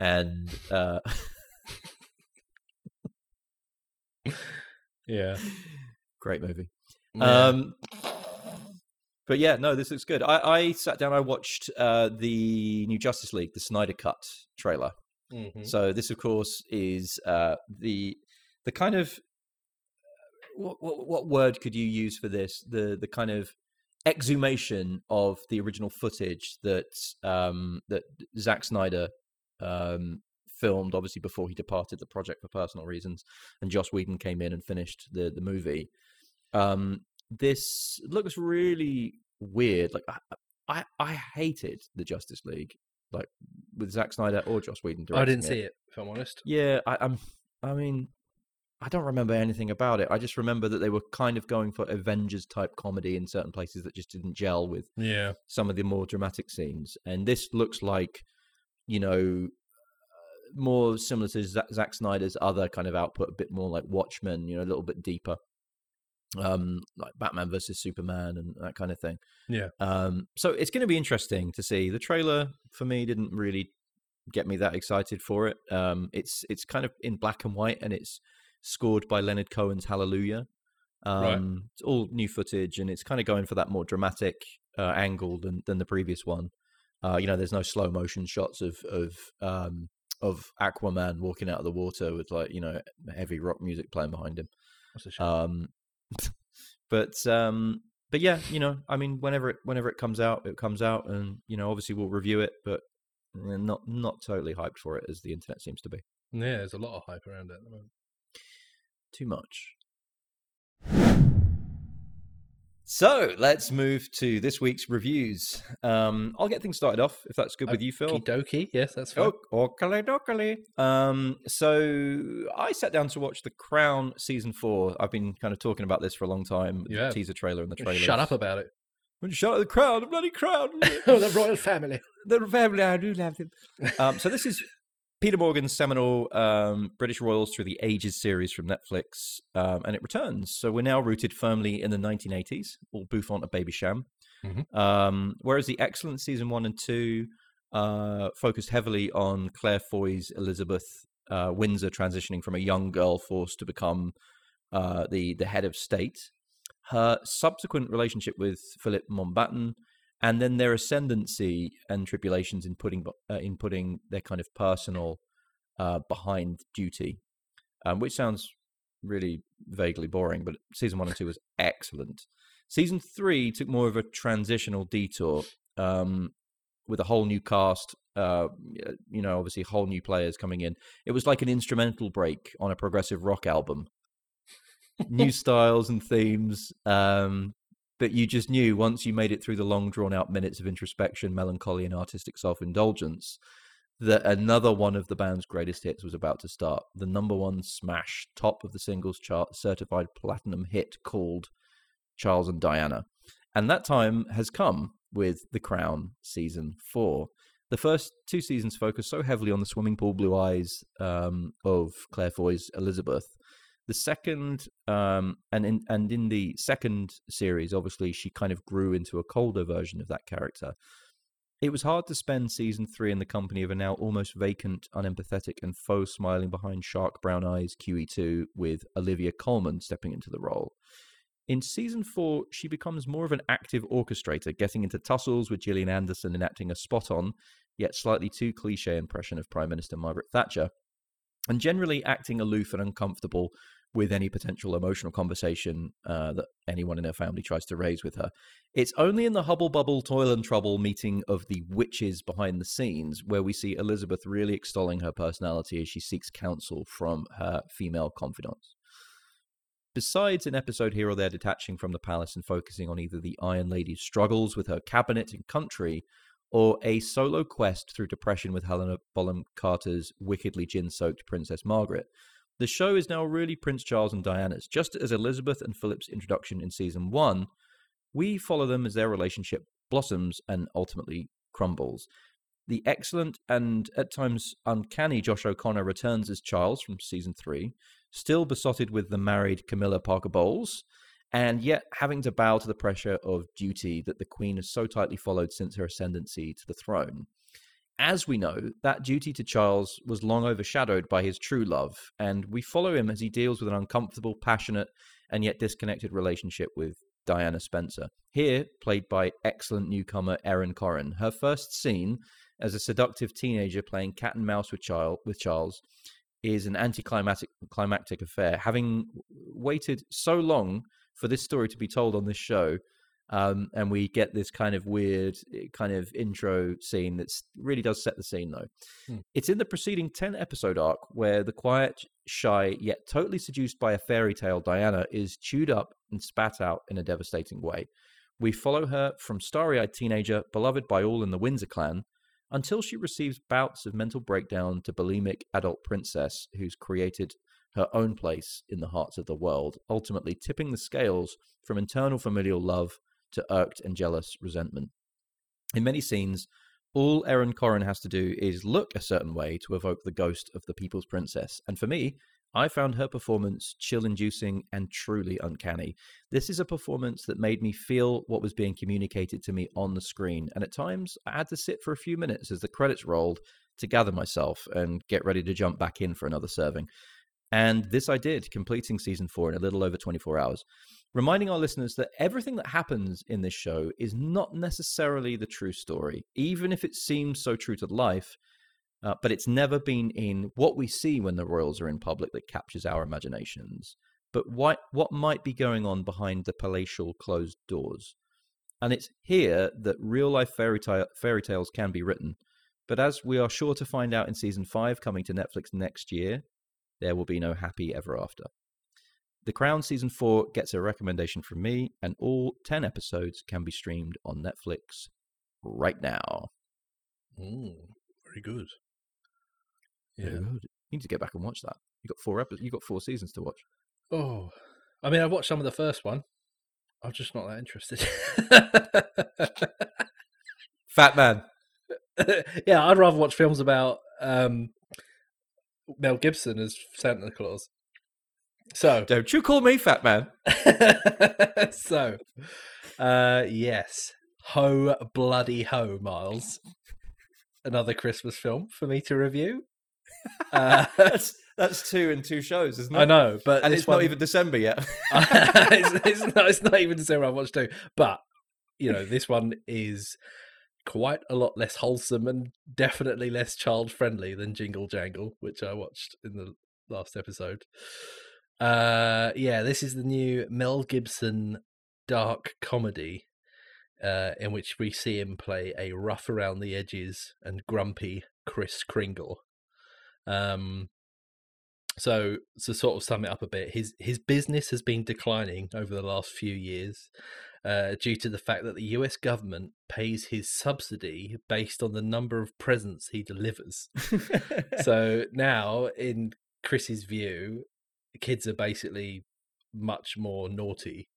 and uh Yeah, great movie Yeah. um but yeah no this looks good i i sat down i watched uh the new justice league the snyder cut trailer Mhm. So this, of course, is uh, the the kind of what, what what word could you use for this? The the kind of exhumation of the original footage that um, that Zack Snyder um, filmed, obviously before he departed the project for personal reasons, and Joss Whedon came in and finished the the movie. Um, this looks really weird. Like I, I, I hated the Justice League, like with Zack Snyder or Joss Whedon. I didn't directing see it. If I'm honest, yeah, I, I'm. I mean, I don't remember anything about it. I just remember that they were kind of going for Avengers type comedy in certain places that just didn't gel with yeah, some of the more dramatic scenes. And this looks like, you know, more similar to Zack Snyder's other kind of output, a bit more like Watchmen. You know, a little bit deeper, um, like Batman versus Superman and that kind of thing. Yeah. Um, so it's going to be interesting to see. The trailer for me didn't really get me that excited for it. Um, it's it's kind of in black and white, and it's scored by Leonard Cohen's Hallelujah. Um, Right. It's all new footage, and it's kind of going for that more dramatic uh, angle than than the previous one. Uh, you know, there's no slow motion shots of of um, of Aquaman walking out of the water with like you know heavy rock music playing behind him. That's a shame. Um, but um, but yeah, you know, I mean, whenever it whenever it comes out, it comes out, and you know, obviously we'll review it, but eh, not not totally hyped for it as the internet seems to be. yeah, there's a lot of hype around it at the moment. Too much. So let's move to this week's reviews. Um, I'll get things started off if that's good with you, Phil. Doki, yes, that's fine. Oh, okale dokale. Um, so I sat down to watch The Crown season four. I've been kind of talking about this for a long time. Yeah. The teaser trailer and the trailer. Shut up about it. Shut up the crown, the bloody crown. oh, the royal family. the family, I do love them. Um, so this is Peter Morgan's seminal um, British Royals Through the Ages series from Netflix, um, and it returns. So we're now rooted firmly in the 1980s, all bouffant and Babycham. Mhm. Um, whereas the excellent season one and two uh, focused heavily on Claire Foy's Elizabeth uh, Windsor transitioning from a young girl forced to become uh, the the head of state. Her subsequent relationship with Philip Mountbatten, and then their ascendancy and tribulations in putting uh, in putting their kind of personal uh, behind duty, um, which sounds really vaguely boring, but season one and two was excellent. Season three took more of a transitional detour um, with a whole new cast. Uh, you know, obviously, whole new players coming in. It was like an instrumental break on a progressive rock album. new styles and themes, um, but you just knew once you made it through the long, drawn out minutes of introspection, melancholy, and artistic self indulgence that another one of the band's greatest hits was about to start. The number one smash, top of the singles chart, certified platinum hit called Charles and Diana. And that time has come with The Crown season four. The first two seasons focus so heavily on the swimming pool blue eyes um, of Claire Foy's Elizabeth. The second, um, and in and in the second series, obviously she kind of grew into a colder version of that character. It was hard to spend season three in the company of a now almost vacant, unempathetic, and faux smiling behind shark brown eyes QE2 with Olivia Colman stepping into the role. In season four, she becomes more of an active orchestrator, getting into tussles with Gillian Anderson enacting a spot on, yet slightly too cliche impression of Prime Minister Margaret Thatcher, and generally acting aloof and uncomfortable with any potential emotional conversation uh, that anyone in her family tries to raise with her. It's only in the Hubble Bubble Toil and Trouble meeting of the witches behind the scenes where we see Elizabeth really extolling her personality as she seeks counsel from her female confidants. Besides an episode here or there detaching from the palace and focusing on either the Iron Lady's struggles with her cabinet and country, or a solo quest through depression with Helena Bonham Carter's wickedly gin soaked Princess Margaret, the show is now really Prince Charles and Diana's. Just as Elizabeth and Philip's introduction in season one, we follow them as their relationship blossoms and ultimately crumbles. The excellent and at times uncanny Josh O'Connor returns as Charles from season three, still besotted with the married Camilla Parker Bowles, and yet having to bow to the pressure of duty that the Queen has so tightly followed since her ascendancy to the throne. As we know, that duty to Charles was long overshadowed by his true love, and we follow him as he deals with an uncomfortable, passionate, and yet disconnected relationship with Diana Spencer. Here, played by excellent newcomer Erin Corrin. Her first scene as a seductive teenager playing cat and mouse with, with Charles is an anticlimactic climactic affair. Having waited so long for this story to be told on this show, um, and we get this kind of weird eh, kind of intro scene that really does set the scene though Hmm. it's in the preceding 10 episode arc where the quiet shy yet totally seduced by a fairy tale diana is chewed up and spat out in a devastating way we follow her from starry-eyed teenager beloved by all in the windsor clan until she receives bouts of mental breakdown to bulimic adult princess who's created her own place in the hearts of the world, ultimately tipping the scales from internal familial love to irked and jealous resentment. In many scenes, all Erin Corrin has to do is look a certain way to evoke the ghost of the people's princess. And for me, I found her performance chill inducing and truly uncanny. This is a performance that made me feel what was being communicated to me on the screen. And at times, I had to sit for a few minutes as the credits rolled to gather myself and get ready to jump back in for another serving. And this I did, completing season four in a little over 24 hours, reminding our listeners that everything that happens in this show is not necessarily the true story, even if it seems so true to life. Uh, but it's never been in what we see when the royals are in public that captures our imaginations, but what, what might be going on behind the palatial closed doors. And it's here that real life fairy, fairy tales can be written. But as we are sure to find out in season five coming to Netflix next year, there will be no happy ever after. The Crown season 4 gets a recommendation from me, and all 10 episodes can be streamed on Netflix right now. Mm, very good. Very Yeah. good. You need to get back and watch that. You got four episodes. You got four seasons to watch. Oh, I mean, I've watched some of the first one. I'm just not that interested. Fatman. yeah, I'd rather watch films about um, Mel Gibson as Santa Claus. So, Don't you call me fat man? so, uh, yes, ho bloody ho, Miles. Another Christmas film for me to review. Uh, That's that's two in two shows, isn't it? I know, but And it's not even December yet. it's, it's not, it's not even December. I watched two, but you know, this one is quite a lot less wholesome and definitely less child friendly than Jingle Jangle, which I watched in the last episode. Uh, yeah, this is the new Mel Gibson dark comedy. Uh, in which we see him play a rough around the edges and grumpy Chris Kringle. Um, so to sort of sum it up a bit, his his business has been declining over the last few years uh, due to the fact that the U.S. government pays his subsidy based on the number of presents he delivers. so now, in Chris's view, kids are basically much more naughty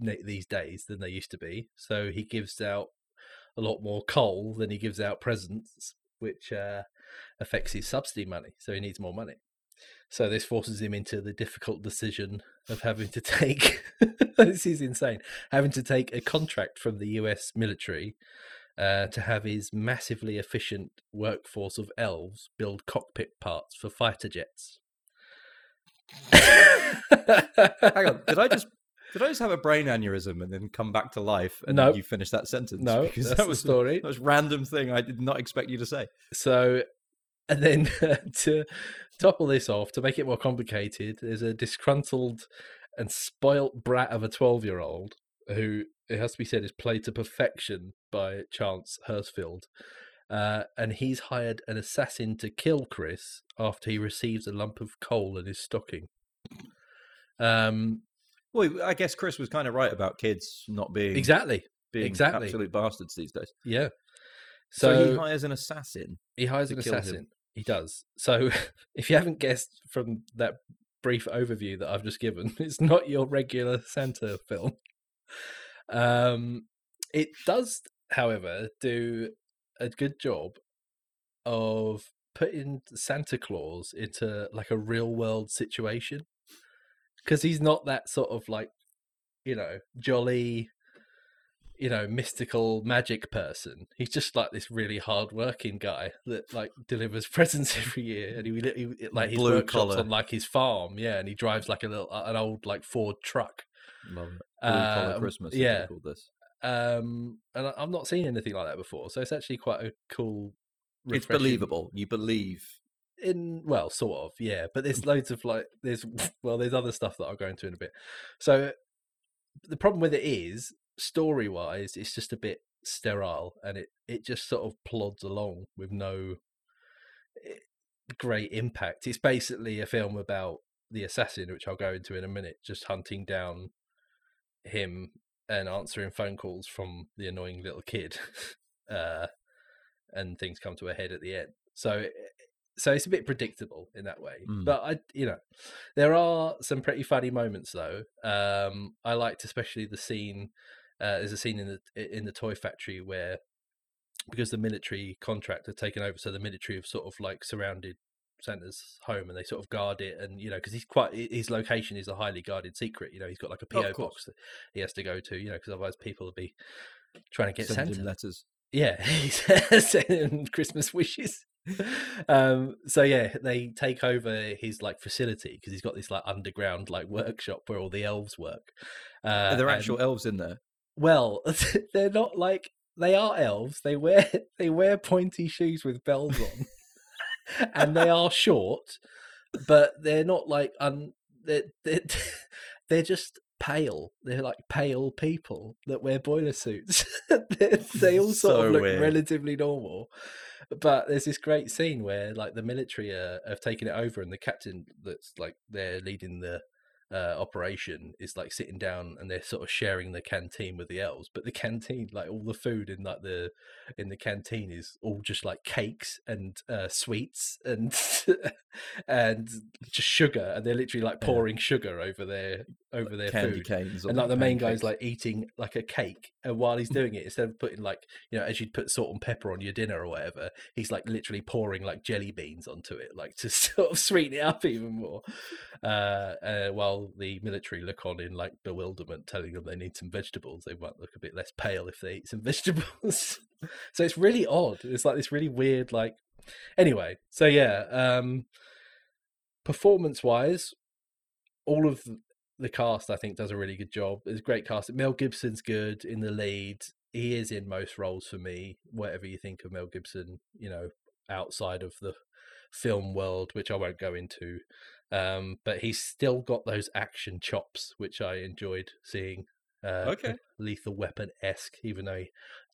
these days than they used to be. So he gives out a lot more coal than he gives out presents, which uh, affects his subsidy money. So he needs more money. So this forces him into the difficult decision of having to take this is insane having to take a contract from the US military uh, to have his massively efficient workforce of elves build cockpit parts for fighter jets. Hang on, did I just did I just have a brain aneurysm and then come back to life and No. you finish that sentence? No, because that was story. That was random thing I did not expect you to say. So, and then to topple this off, to make it more complicated, there's a disgruntled and spoilt brat of a 12 year old who, it has to be said, is played to perfection by Chance Hurstfield. Uh, and he's hired an assassin to kill Chris after he receives a lump of coal in his stocking. Um, Well, I guess Chris was kind of right about kids not being exactly. being exactly. absolute bastards these days. Yeah. So, So, he hires an assassin. He hires an kill him. assassin. He does. So if you haven't guessed from that brief overview that I've just given, it's not your regular Santa film. Um, it does, however, do a good job of putting Santa Claus into like a real world situation because he's not that sort of like, you know, jolly, you know, mystical magic person. He's just like this really hard working guy that like delivers presents every year, and he, he he- like his Blue workshops collar. on like his farm, yeah, and he drives like a little an old like Ford truck. Love it. Blue collar Um, Christmas. is what they yeah. this. Um, and I- I've not seen anything like that before, so it's actually quite a cool. It's believable. You believe. in well sort of yeah but there's loads of like there's well there's other stuff that i'll go into in a bit so the problem with it is story wise it's just a bit sterile and it it just sort of plods along with no eh, great impact it's basically a film about the assassin which i'll go into in a minute just hunting down him and answering phone calls from the annoying little kid uh and things come to a head at the end. So eh, so it's a bit predictable in that way. Mm. but i you know there are some pretty funny moments though. Um i liked especially the scene uh, there's a scene in the in the toy factory where because the military contract had taken over so the military have sort of like surrounded santa's home and they sort of guard it and you know because he's quite his location is a highly guarded secret you know he's got like a po course. box that he has to go to you know because otherwise people will be trying to get Send santa him letters. yeah, sending Christmas wishes. um, so yeah, they take over his like facility because he's got this like underground like workshop where all the elves work. Uh, Are there and- actual elves in there? well, they're not like they are elves. They wear they wear pointy shoes with bells on, and they are short, but they're not like un. They're, they're, they're just pale. They're like pale people that wear boiler suits. they all sort So of look weird. relatively normal. But there's this great scene where like the military have taken it over, and the captain that's like they're leading the uh, operation is like sitting down and they're sort of sharing the canteen with the elves but the canteen like all the food in like the in the canteen is all just like cakes and uh, sweets and and just sugar and they're literally like Yeah. pouring sugar over their over their Candy food canes. and like the main guy's like eating like a cake and while he's doing it instead of putting like you know as you'd put salt and pepper on your dinner or whatever he's like literally pouring like jelly beans onto it like to sort of sweeten it up even more uh, uh while the military look on in like bewilderment telling them they need some vegetables they might look a bit less pale if they eat some vegetables so it's really odd it's like this really weird like anyway so yeah um performance wise all of the cast I think does a really good job. It's a great cast. Mel Gibson's good in the lead. He is in most roles for me. Whatever you think of Mel Gibson, you know, outside of the film world, which I won't go into, um, but he's still got those action chops, which I enjoyed seeing. Uh, Okay. Lethal Weapon esque, even though he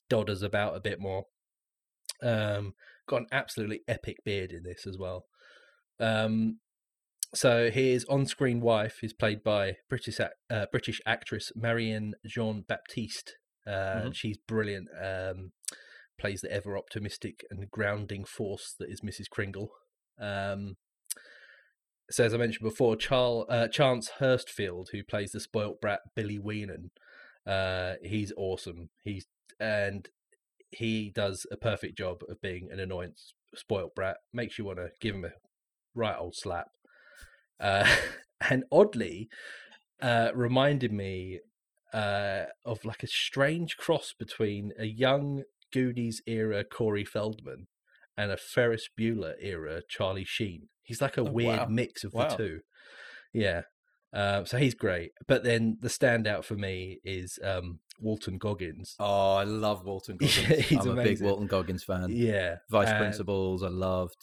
dodders about a bit more. Um, got an absolutely epic beard in this as well. Um, so his on-screen wife is played by British uh, British actress Marion Jean Baptiste. Uh, Mhm. She's brilliant. Um, plays the ever optimistic and grounding force that is Mrs. Kringle. Um, so as I mentioned before, Charles, uh, Chance Hurstfield, who plays the spoilt brat Billy Wenan, uh, he's awesome. He's and he does a perfect job of being an annoying s- spoilt brat. Makes you want to give him a right old slap. Uh, and oddly, uh, reminded me uh, of like a strange cross between a young Goonies era Corey Feldman and a Ferris Bueller era Charlie Sheen. He's like a Oh, weird wow. mix of Wow. the two. Yeah. Uh, so he's great. But then the standout for me is um, Walton Goggins. Oh, I love Walton Yeah, Goggins. he's I'm a big. Walton Goggins fan. Yeah. Vice and- Principals, I loved,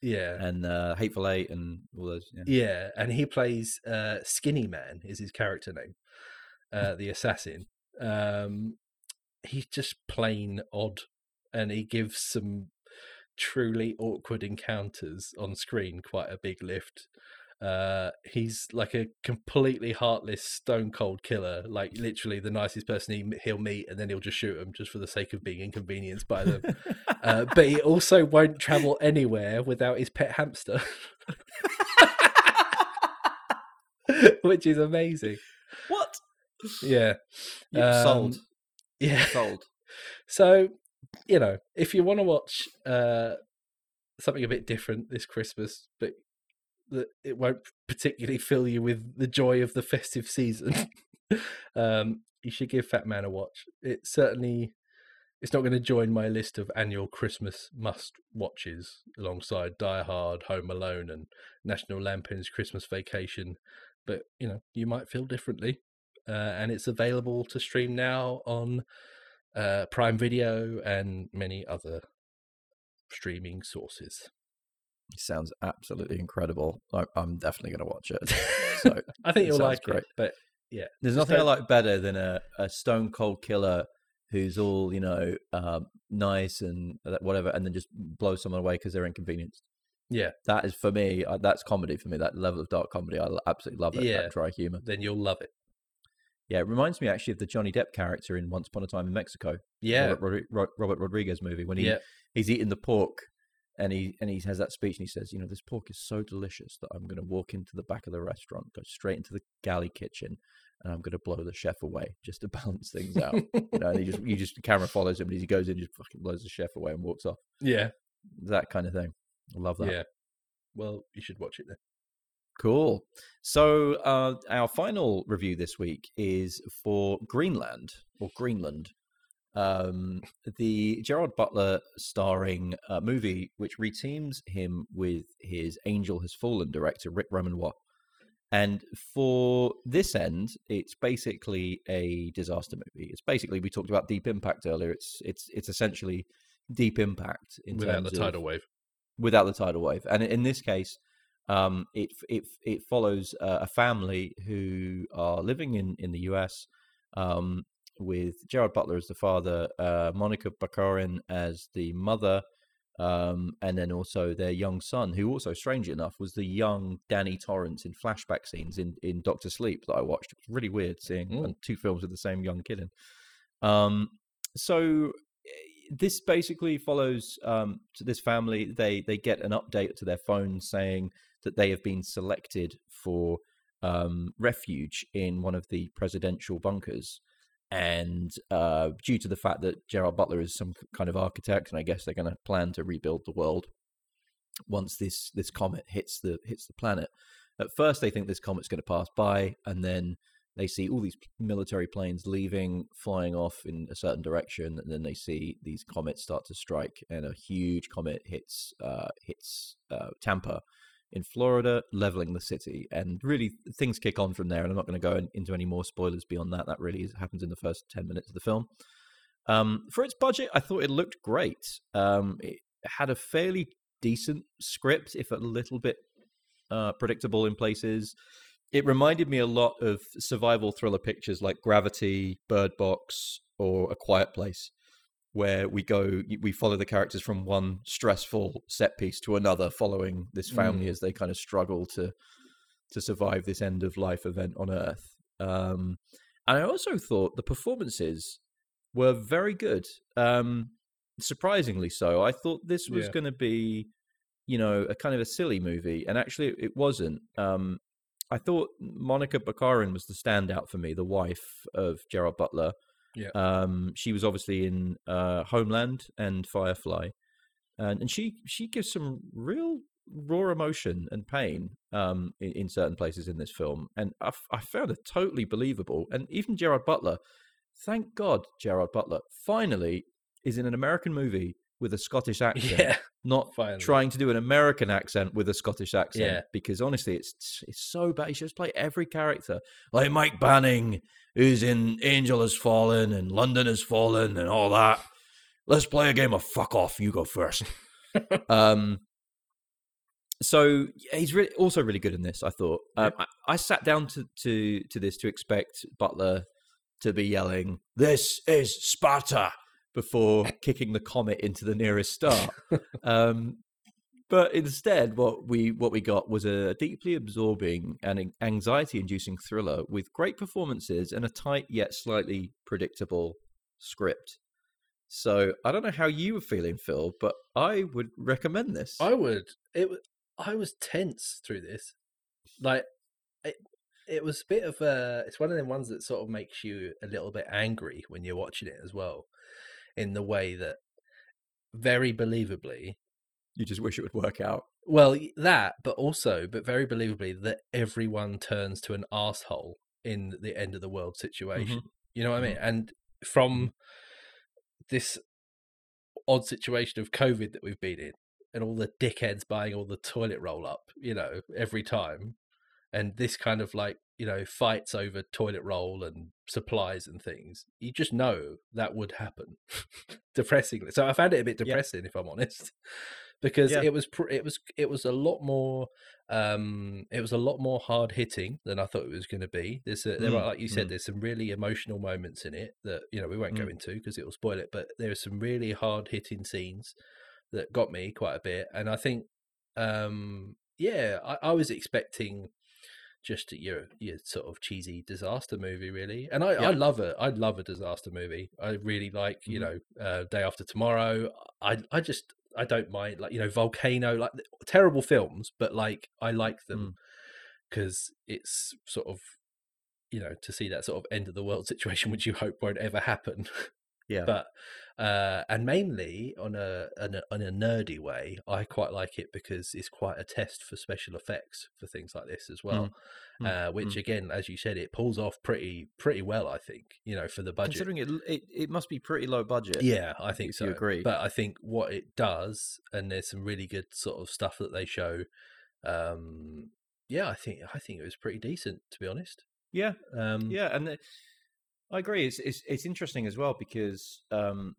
Yeah. and uh, Hateful Eight, and all those. Yeah. Yeah, and he plays uh, Skinny Man is his character name, uh, the assassin. Um, he's just plain odd, and he gives some truly awkward encounters on screen quite a big lift. Uh, he's like a completely heartless, stone cold killer. Like literally the nicest person he, he'll meet, and then he'll just shoot him just for the sake of being inconvenienced by them. uh, but he also won't travel anywhere without his pet hamster. which is amazing. what? Yeah, You Um, sold. yeah. Sold. So, you know, if you want to watch uh, something a bit different this Christmas, but that it won't particularly fill you with the joy of the festive season, um, you should give Fatman a watch. It certainly. It's not going to join my list of annual Christmas must watches alongside Die Hard, Home Alone, and National Lampoon's Christmas Vacation. But you know, you might feel differently, uh, and it's available to stream now on uh, Prime Video and many other streaming sources. Sounds absolutely incredible. I, I'm definitely going to watch it. So I think you'll like great. it, but yeah, There's nothing I like better than a, a stone cold killer who's all you know um, nice and whatever, and then just blow someone away because they're inconvenienced. yeah, That is for me. uh, That's comedy for me. That level of dark comedy, I absolutely love it. Yeah. That dry humor. then you'll love it. Yeah, it reminds me actually of the Johnny Depp character in Once Upon a Time in Mexico. Yeah, Robert, Robert Rodriguez movie when he yeah, he's eating the pork and he and he has that speech and he says, you know, this pork is so delicious that I'm going to walk into the back of the restaurant, go straight into the galley kitchen, and I'm going to blow the chef away just to balance things out. you know, and he just you just the camera follows him and he goes in, just fucking blows the chef away and walks off. yeah, That kind of thing. I love that. yeah. Well, you should watch it then. Cool. So uh, our final review this week is for Greenland or Greenland, um, the Gerard Butler starring uh, movie, which reteams him with his Angel Has Fallen director Ric Roman Waugh. And for this end, it's basically a disaster movie. It's basically we talked about Deep Impact earlier. It's it's it's essentially Deep Impact in Without the of- tidal wave. without the tidal wave. And in this case, um, it it it follows uh, a family who are living in in the US, um, with Gerard Butler as the father, uh, Monica Baccarin as the mother, Um, and then also their young son, who also, strangely enough, was the young Danny Torrance in flashback scenes in, in Doctor Sleep that I watched. It was really weird seeing Mm. two films with the same young kid in. Um, so eh, this basically follows um, to this family. They they get an update to their phone saying that they have been selected for um, refuge in one of the presidential bunkers. And uh, due to the fact that Gerard Butler is some kind of architect, and I guess they're going to plan to rebuild the world once this this comet hits the hits the planet. At first, they think this comet's going to pass by, and then they see all these military planes leaving, flying off in a certain direction, and then they see these comets start to strike, and a huge comet hits uh, hits uh, Tampa in Florida, leveling the city, and really things kick on from there. And I'm not going to go in, into any more spoilers beyond that. That really is, happens in the first ten minutes of the film. Um, for its budget, I thought it looked great. Um, it had a fairly decent script, if a little bit uh, predictable in places. It reminded me a lot of survival thriller pictures like Gravity, Bird Box, or A Quiet Place, where we go, we follow the characters from one stressful set piece to another, following this family Mm. as they kind of struggle to to survive this end of life event on Earth. Um, and I also thought the performances were very good. Um, surprisingly so. I thought this was Yeah. going to be, you know, a kind of a silly movie, and actually it wasn't. Um, I thought Monica Baccarin was the standout for me, the wife of Gerard Butler. Yeah. Um, she was obviously in uh, Homeland and Firefly, and and she she gives some real raw emotion and pain um, in, in certain places in this film, and I, f- I found it totally believable. And even Gerard Butler, thank God, Gerard Butler finally is in an American movie with a Scottish accent, Yeah, not finally. trying to do an American accent with a Scottish accent. Yeah. Because honestly, it's it's so bad. He should just play every character, like Mike Banning, who's in Angel Has Fallen and London Has Fallen and all that. Let's play a game of fuck off. You go first. um. So he's really also really good in this. I thought. Um, I, I sat down to, to to this to expect Butler to be yelling, "This is Sparta!" before kicking the comet into the nearest star. um, but instead, what we what we got was a deeply absorbing and anxiety-inducing thriller with great performances and a tight yet slightly predictable script. So I don't know how you were feeling, Phil, but I would recommend this. I would. It. I was tense through this. Like, it. It was a bit of a. It's one of the ones that sort of makes you a little bit angry when you're watching it as well, in the way that, very believably, you just wish it would work out. well that, but also, but very believably that everyone turns to an asshole in the end of the world mm-hmm. situation. You know what I mean? Mm-hmm. And from mm-hmm. this odd situation of COVID that we've been in, and all the dickheads buying all the toilet roll up, you know, every time, and this kind of like, you know, fights over toilet roll and supplies and things, you just know that would happen. Depressingly, so I found it a bit Yeah. depressing, if I'm honest, because Yeah. it was pr- it was it was a lot more um it was a lot more hard hitting than I thought it was going to be. There's a, there Mm, are like you said, mm. there's some really emotional moments in it that you know we won't go Mm. into because it will spoil it. But there are some really hard hitting scenes that got me quite a bit, and I think um yeah, I, I was expecting just your your sort of cheesy disaster movie, really. And I, Yeah. I love it. I love a disaster movie. I really like you Mhm. know uh, Day After Tomorrow. I I just I don't mind like you know Volcano like terrible films, but like I like Mm. them because it's sort of you know to see that sort of end of the world situation which you hope won't ever happen Yeah. but uh and mainly on a, on a on a nerdy way i quite like it because it's quite a test for special effects for things like this as well mm, uh which again as you said it pulls off pretty pretty well i think you know for the budget Considering it, it, it must be pretty low budget. yeah i think so you agree. but i think what it does and there's some really good sort of stuff that they show um yeah i think i think it was pretty decent to be honest yeah, um yeah, and the, I agree. It's, it's it's interesting as well because um,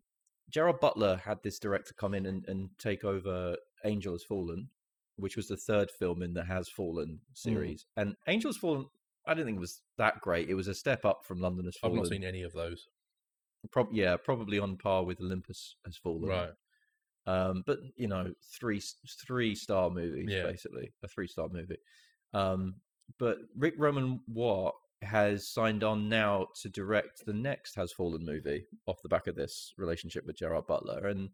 Gerard Butler had this director come in and, and take over Angel Has Fallen, which was the third film in the Has Fallen series. And Angel Has Fallen, I didn't think it was that great. It was a step up from London Has Fallen. I've not seen any of those Prob- yeah, probably on par with Olympus Has Fallen. right Um, but you know, three three star movies Yeah. basically, a three star movie. Um, but Ric Roman Waugh has signed on now to direct the next Has Fallen movie off the back of this relationship with Gerard Butler, and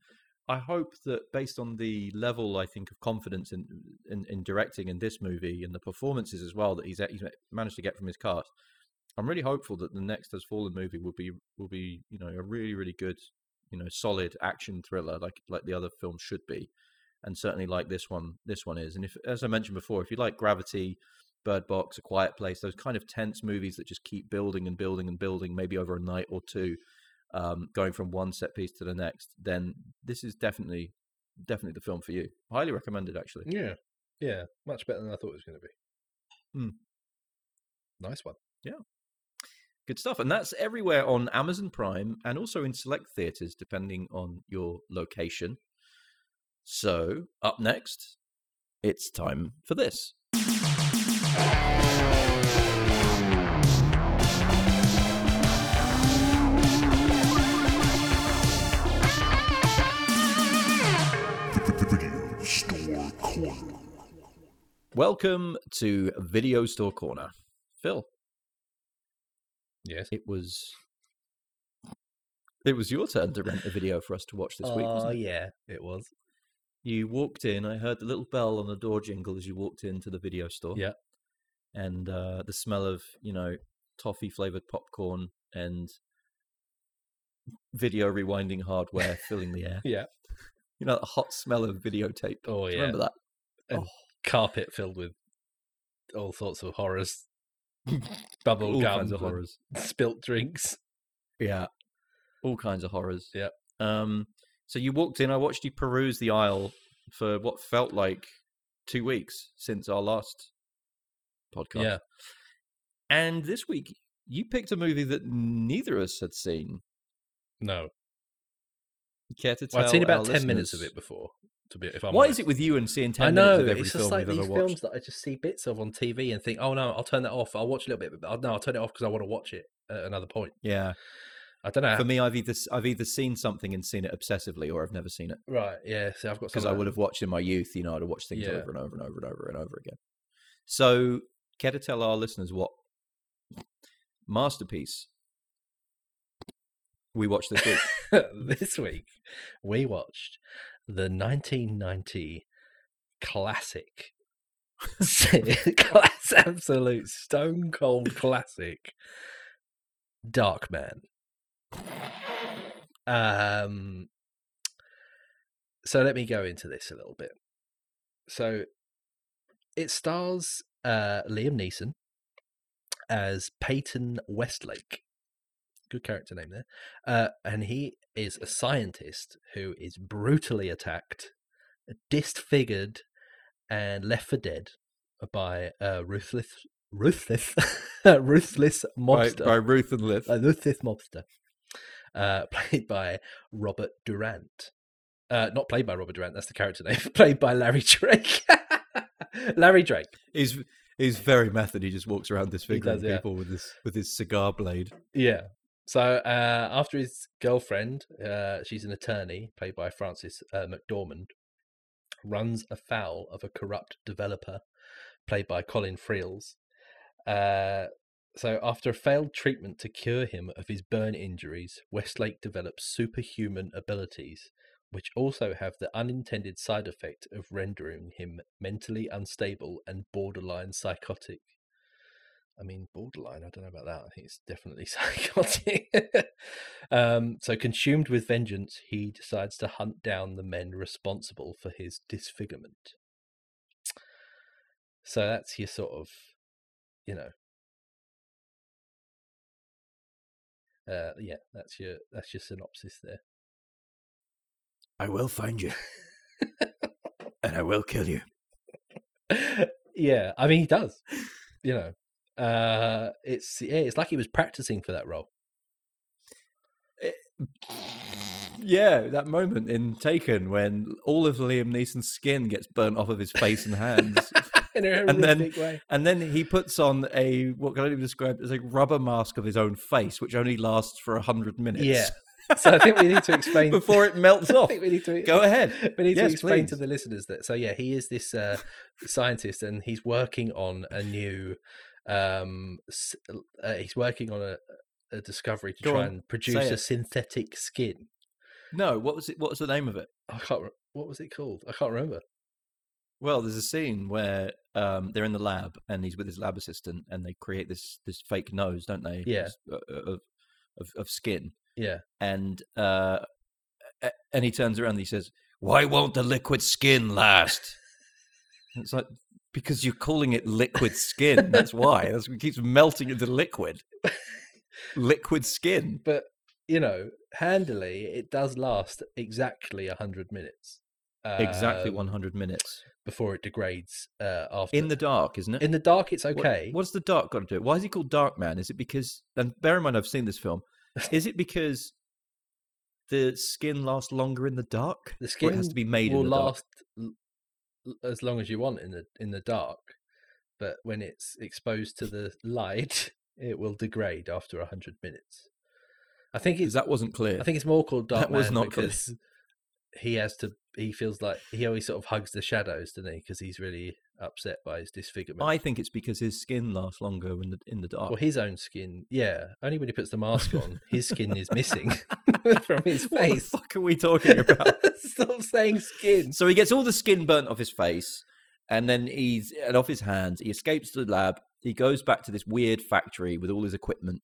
I hope that based on the level I think of confidence in in, in directing in this movie and the performances as well that he's he's managed to get from his cast, I'm really hopeful that the next Has Fallen movie will be will be you know a really really good you know solid action thriller like like the other films should be, and certainly like this one this one is. And if as I mentioned before, if you like Gravity, Bird Box, A Quiet Place, those kind of tense movies that just keep building and building and building, maybe over a night or two, um, going from one set piece to the next, then this is definitely definitely the film for you. Highly recommended, actually. Yeah, yeah, much better than I thought it was going to be. Hmm. Nice one. Yeah. Good stuff. And that's everywhere on Amazon Prime and also in select theaters, depending on your location. So, up next, it's time for this. Video Store Corner. Welcome to Video Store Corner. Phil, Yes. it was it was your turn to rent a video for us to watch this week. Oh yeah, it was. You walked in. I heard the little bell on the door jingle as you walked into the video store. Yeah. And uh, the smell of you know toffee flavored popcorn and video rewinding hardware filling the air. Yeah. You know, the hot smell of videotape. Oh yeah. Remember that? And carpet filled with all sorts of horrors. Bubble All gum, kinds of horrors. spilt drinks. Yeah, all kinds of horrors. Yeah. Um. So you walked in. I watched you peruse the aisle for what felt like two weeks since our last podcast. Yeah. And this week, you picked a movie that neither of us had seen. No. Care to tell? Well, I've seen about ten minutes of it before. To be, if I'm Why honest. is it with you and seeing ten I minutes know of every it's film just like you've these films that I just see bits of on TV and think, oh no, I'll turn that off. I'll watch a little bit, but oh, no, I'll turn it off because I want to watch it at another point. Yeah. I don't know. For me, I've either I've either seen something and seen it obsessively, or I've never seen it right? Yeah. See, I've got because I would have watched in my youth. You know, I'd have watched things Yeah. over and over and over and over and over again. So, care to tell our listeners what masterpiece we watched this week? this week we watched the 1990 classic. Class absolute stone cold classic Darkman. Um so let me go into this a little bit. So it stars uh liam neeson as peyton westlake good character name there uh, and he is a scientist who is brutally attacked, disfigured, and left for dead by a ruthless, ruthless, ruthless by, mobster, by Ruth and a ruthless mobster, uh, played by Robert Durant. Uh, not played by Robert Durant. That's the character name. played by Larry Drake. Larry Drake. He's he's very method. He just walks around disfiguring does, yeah. people with his with his cigar blade. Yeah. So uh, after his girlfriend, uh, she's an attorney played by Frances uh, McDormand, runs afoul of a corrupt developer played by Colin Friels. Uh, so after a failed treatment to cure him of his burn injuries, Westlake develops superhuman abilities, which also have the unintended side effect of rendering him mentally unstable and borderline psychotic. I mean, borderline. I don't know about that. I think it's definitely psychotic. um, so, consumed with vengeance, he decides to hunt down the men responsible for his disfigurement. So that's your sort of, you know, uh, yeah, that's your that's your synopsis there. I will find you, and I will kill you. yeah, I mean, he does. You know, uh, it's yeah, it's like he was practicing for that role. Yeah, that moment in Taken when all of Liam Neeson's skin gets burnt off of his face and hands, In a And then- way. and then he puts on a what can I even describe as a rubber mask of his own face, which only lasts for a hundred minutes. Yeah, So I think we need to explain before it melts I off. think we need to Go ahead. We need Yes, to explain to the listeners that. So yeah, he is this uh, scientist, and he's working on a new. Um, uh, he's working on a, a discovery to Go try on, and produce a synthetic skin. No, what was it? What was the name of it? I can't. re- What was it called? I can't remember. Well, there's a scene where um, they're in the lab and he's with his lab assistant, and they create this this fake nose, don't they? Yeah. uh, uh, Of of, of skin, Yeah, and uh, and he turns around and he says, "Why won't the liquid skin last?" It's like because you're calling it liquid skin. That's why. That's what keeps melting into liquid. liquid skin. but you know, handily, it does last exactly hundred minutes. Exactly um, 100 minutes before it degrades. Uh, after in the dark, isn't it? in the dark, it's What- okay. what's the dark got to do? Why is he called Darkman? Is it because? And bear in mind, I've seen this film. Is it because the skin lasts longer in the dark? the skin has to be made will in the last l- as long as you want in the in the dark, but when it's exposed to the light, it will degrade after hundred minutes. I think it's that wasn't clear. I think it's more called Dark That was not clear. because he has to. He feels like he always sort of hugs the shadows, doesn't he? Because he's really upset by his disfigurement. I think it's because his skin lasts longer in the in the dark. Well, his own skin, yeah. Only when he puts the mask on, his skin is missing from his what the face. fuck are we talking about? Stop saying skin. so he gets all the skin burnt off his face, and then he's and off his hands. He escapes to the lab. He goes back to this weird factory with all his equipment,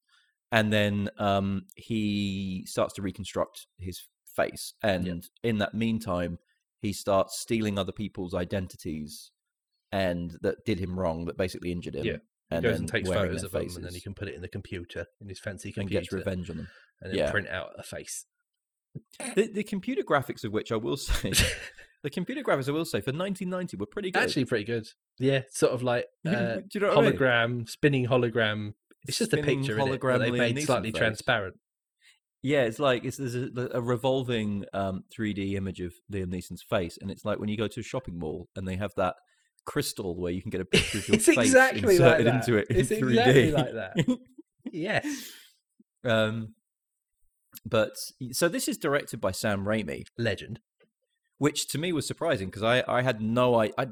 and then um, he starts to reconstruct his face. And in that meantime, he starts stealing other people's identities, and that did him wrong, that basically injured him. Yeah, He and goes then and takes photos of them, and then he can put it in the computer in his fancy computer and gets revenge on them. and then Yeah. print out a face. The, the computer graphics of which I will say, the computer graphics I will say for 1990 were pretty good. Actually, pretty good. Yeah, sort of like uh, you know what I mean? hologram, spinning hologram. It's just a picture in it that hologram they made Neeson slightly face. transparent. Yeah, it's like it's there's a, a revolving um, 3D image of Liam Neeson's face, and it's like when you go to a shopping mall and they have that crystal where you can get a picture of your It's face exactly like inserted that. into it in It's 3D. exactly like that. Yes. um, but so this is directed by Sam Raimi, Legend. which to me was surprising because I I had no I, I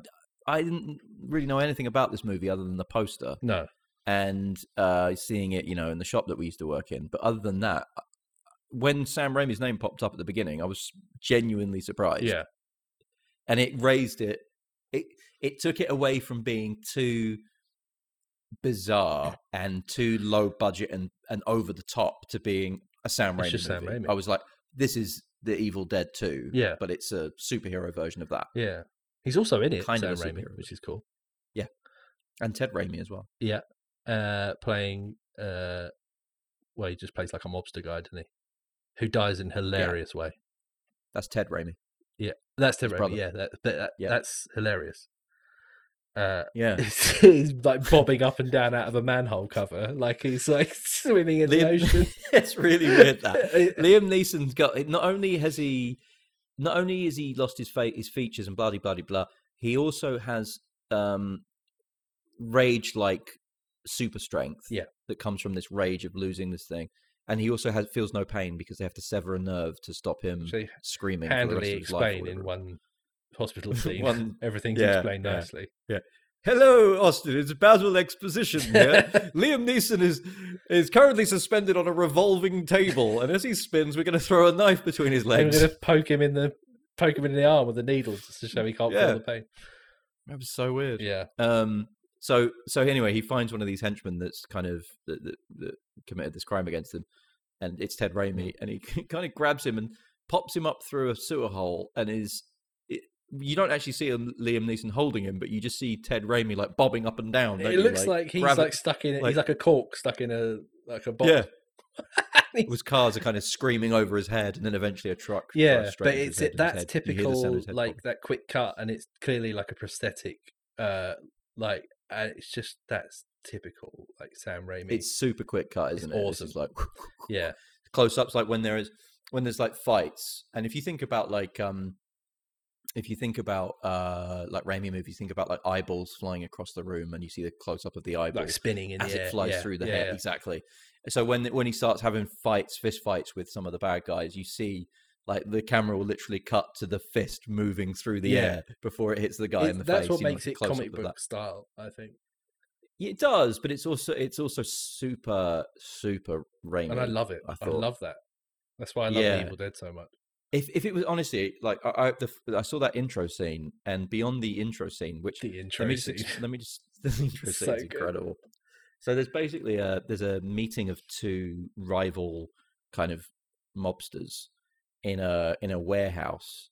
I didn't really know anything about this movie other than the poster No. and uh, seeing it, you know, in the shop that we used to work in. But other than that, when Sam Raimi's name popped up at the beginning, I was genuinely surprised. Yeah. and it raised it. It it took it away from being too bizarre and too low budget and and over the top to being a Sam Raimi just Sam movie. Raimi. I was like, this is the Evil Dead 2. Yeah. but it's a superhero version of that, Yeah. He's also in it, Kind of Sam a Raimi, superhero. which is cool. Yeah. And Ted Raimi as well. Yeah. Uh, playing, uh, well, he just plays like a mobster guy, doesn't he? Who dies in a hilarious way. That's Ted Raimi. Yeah, that's Tim Raimi, yeah. That, that, Yeah. that's hilarious. Uh, Yeah, he's like bobbing up and down out of a manhole cover, like he's like swimming in the ocean. it's really weird that Liam Neeson's got. Not only has he, not only has he lost his fa- his features and bloody bloody blah, he also has um, rage like super strength. Yeah. that comes from this rage of losing this thing, and he also has feels no pain because they have to sever a nerve to stop him So screaming. for the rest handily of his life or explain in one hospital scene. One- Everything's yeah, explained yeah. nicely. Yeah. Hello, Austin. It's Basil Exposition here. Liam Neeson is is currently suspended on a revolving table, and as he spins, we're going to throw a knife between his legs. we're going to poke him in the poke him in the arm with the needles just to show he can't Yeah. feel the pain. That was so weird. Yeah, Um. So so anyway, he finds one of these henchmen that's kind of that, that, that committed this crime against him, and it's Ted Raimi, and he kind of grabs him and pops him up through a sewer hole, and is. You don't actually see him, Liam Neeson holding him, but you just see Ted Raimi like bobbing up and down. it looks like, he's grab like stuck in. like- he's like a cork stuck in a like a box. yeah. His cars are kind of screaming over his head, and then eventually a truck. yeah, but it's it, that's head- you hear the sound of typical like pop. that quick cut, and it's clearly like a prosthetic. Uh, like uh, it's just that's typical like Sam Raimi. It's super quick cut, It's isn't it? It's like yeah, close ups like when there is when there's like fights and if you think about like um if you think about uh like Raimi movies, think about like eyeballs flying across the room, and you see the close up of the eyeball like spinning in as it air. flies yeah, through the yeah, hair. yeah. Exactly. So when when he starts having fights, fist fights with some of the bad guys, you see like the camera will literally cut to the fist moving through the Yeah. air before it hits the guy It- in the that's face. That's what you know, makes like it comic book that. style, I think. It does, but it's also it's also super super Raimi. And I love it. I I, love that. That's why I love Yeah. Evil Dead so much. if if it was honestly like I I, the, I saw that intro scene, and beyond the intro scene, which The intro let me scene. ex- let me just the intro So scene is good. incredible. So there's basically a there's a meeting of two rival kind of mobsters in a in a warehouse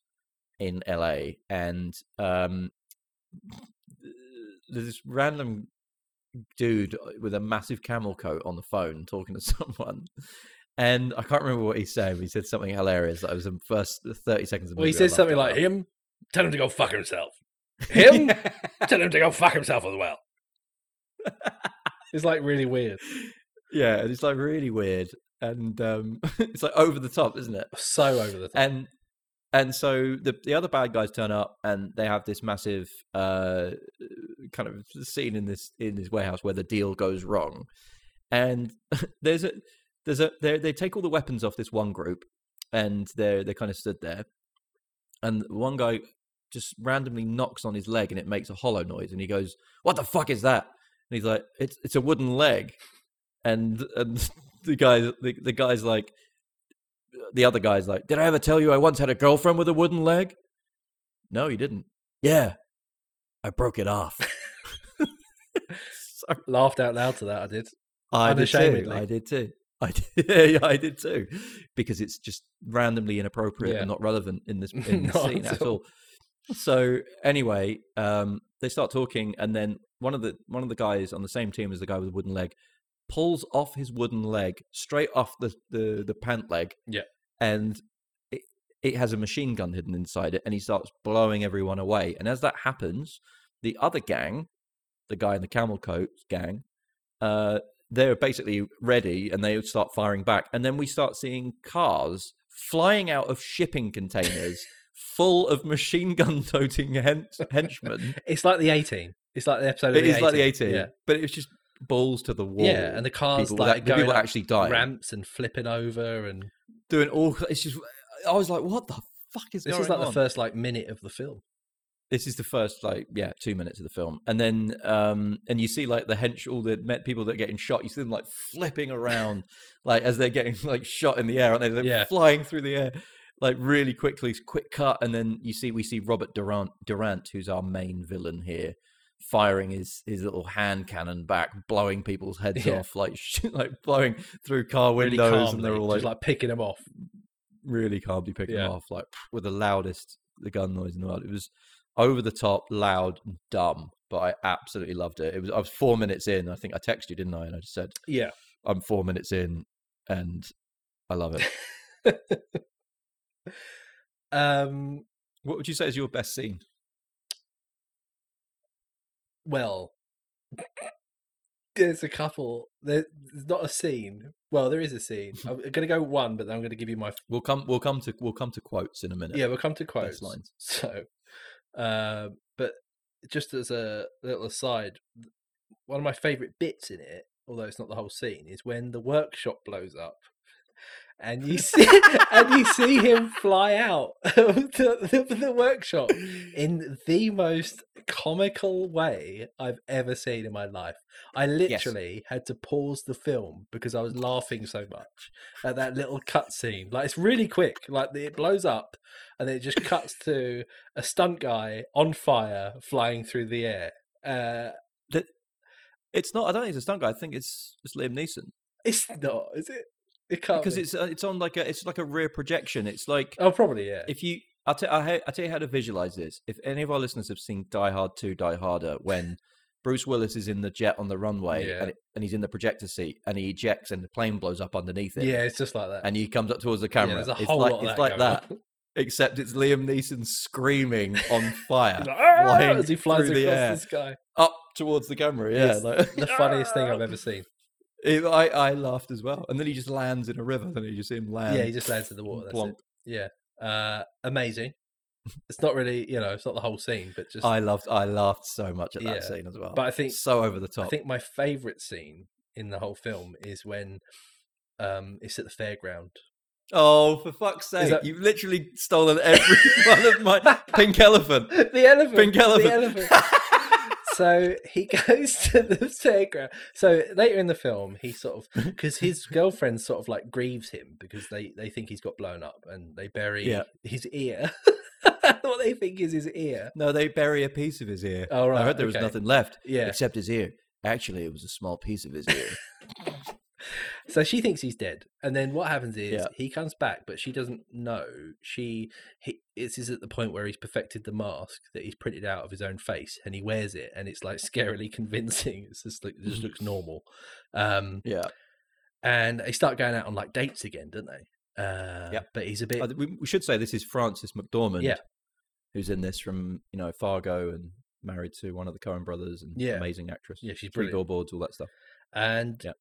in LA, and um, there's this random dude with a massive camel coat on the phone talking to someone. And I can't remember what he said. But he said something hilarious. That was the first thirty seconds. Of the Well, he says something like, him, tell him to go fuck himself. Him, tell him to go fuck himself as well. It's like really weird. yeah, it's like really weird, and um, it's like over the top, isn't it? So over the top. And and so the the other bad guys turn up, and they have this massive uh, kind of scene in this in this warehouse where the deal goes wrong, and there's a there's a they they take all the weapons off this one group, and they're they kind of stood there, and one guy just randomly knocks on his leg and it makes a hollow noise, and he goes, "What the fuck is that?" And he's like, "It's it's a wooden leg," and and the guy the, the guy's like, the other guy's like, "Did I ever tell you I once had a girlfriend with a wooden leg?" No, you didn't. Yeah, I broke it off. So- Laughed out loud to that, I did. I did too. I did too. I did, yeah, I did too, because it's just randomly inappropriate Yeah. and not relevant in this in this scene at at all. So anyway, um, they start talking, and then one of the one of the guys on the same team as the guy with the wooden leg pulls off his wooden leg straight off the the, the pant leg. Yeah. and it, it has a machine gun hidden inside it, and he starts blowing everyone away. And as that happens, the other gang, the guy in the camel coat gang, uh, they're basically ready and they start firing back. And then we start seeing cars flying out of shipping containers full of machine gun toting hen- henchmen. It's like the 18. It's like the episode of It the is like the 18. 18, Yeah. but it was just balls to the wall. Yeah, and the cars people, like that, the people going actually dying, ramps and flipping over and doing all. It's just, I was like, what the fuck is this going is like on? the first like minute of the film. this is the first like yeah two minutes of the film and then um and you see like the hench all the met people that are getting shot you see them like flipping around like as they're getting like shot in the air aren't they they're Yeah. flying through the air like really quickly quick cut and then you see we see robert durant durant who's our main villain here firing his his little hand cannon back blowing people's heads Yeah. off like like blowing through car Really windows and they're all like, just like picking them off. really calmly picking Yeah. them off, like with the loudest the gun noise in the world. It was over the top, loud, and dumb, but I absolutely loved it. It was I was four minutes in. I think I texted you, didn't I? And I just said Yeah. I'm four minutes in, and I love it. Um. what would you say is your best scene? Well, there's a couple. There- There's not a scene. Well, there is a scene. I'm going to go one, but then I'm going to give you my. We'll come. We'll come to. We'll come to quotes in a minute. Yeah, we'll come to Best quotes. lines. So, uh, but just as a little aside, one of my favourite bits in it, although it's not the whole scene, is when the workshop blows up. And you see, and you see him fly out of the, the, the workshop in the most comical way I've ever seen in my life. I literally had to pause the film because I was laughing so much at that little cut scene. Like it's really quick. Like it blows up and it just cuts to a stunt guy on fire flying through the air. Uh, It's not. I don't think it's a stunt guy. I think it's it's Liam Neeson it's not, is it? It can't because be. it's uh, it's on like a it's like a rear projection. It's like oh, probably yeah. if you I'll, t- I'll, I'll tell you how to visualize this. If any of our listeners have seen Die Hard 2, Die Harder, when Bruce Willis is in the jet on the runway Yeah. and, it, and he's in the projector seat and he ejects and the plane blows up underneath it. yeah, it's just like that. And he comes up towards the camera. a it's like, it's that like that, except it's Liam Neeson screaming on fire like, "Ah!" as he flies through the across air. the sky. up towards the camera. Yeah. Like- the funniest thing I've ever seen. It- I, I laughed as well. And then he just lands in a river. Then you just see him land. yeah, he just lands in the water. That's plonk. it. Yeah, uh, amazing. it's not really you know it's not the whole scene, but just. I loved. I laughed so much at that Yeah, scene as well. but I think- so over the top. I think my favorite scene in the whole film is when um it's at the fairground. oh, for fuck's sake! that- You've literally stolen every one of my pink elephant. the elephant. Pink elephant. The elephant. so he goes to the fairground. So later in the film, he sort of because his girlfriend sort of like grieves him because they they think he's got blown up and they bury Yeah. his ear. what they think is his ear. No, they bury a piece of his ear. Oh, right, I heard there was nothing left Yeah. except his ear. Actually, it was a small piece of his ear. So she thinks he's dead, and then what happens is Yeah. he comes back, but she doesn't know. She he this is at the point where he's perfected the mask that he's printed out of his own face, and he wears it, and it's like scarily convincing. It's just like, it just looks normal. Um, yeah. and they start going out on like dates again, don't they? Uh, Yep. But he's a bit we, we should say this is Frances McDormand. Yeah. Who's in this from you know Fargo and married to one of the Coen brothers and Yeah. amazing actress. yeah, she's Three brilliant. billboards, all that stuff. And Yeah.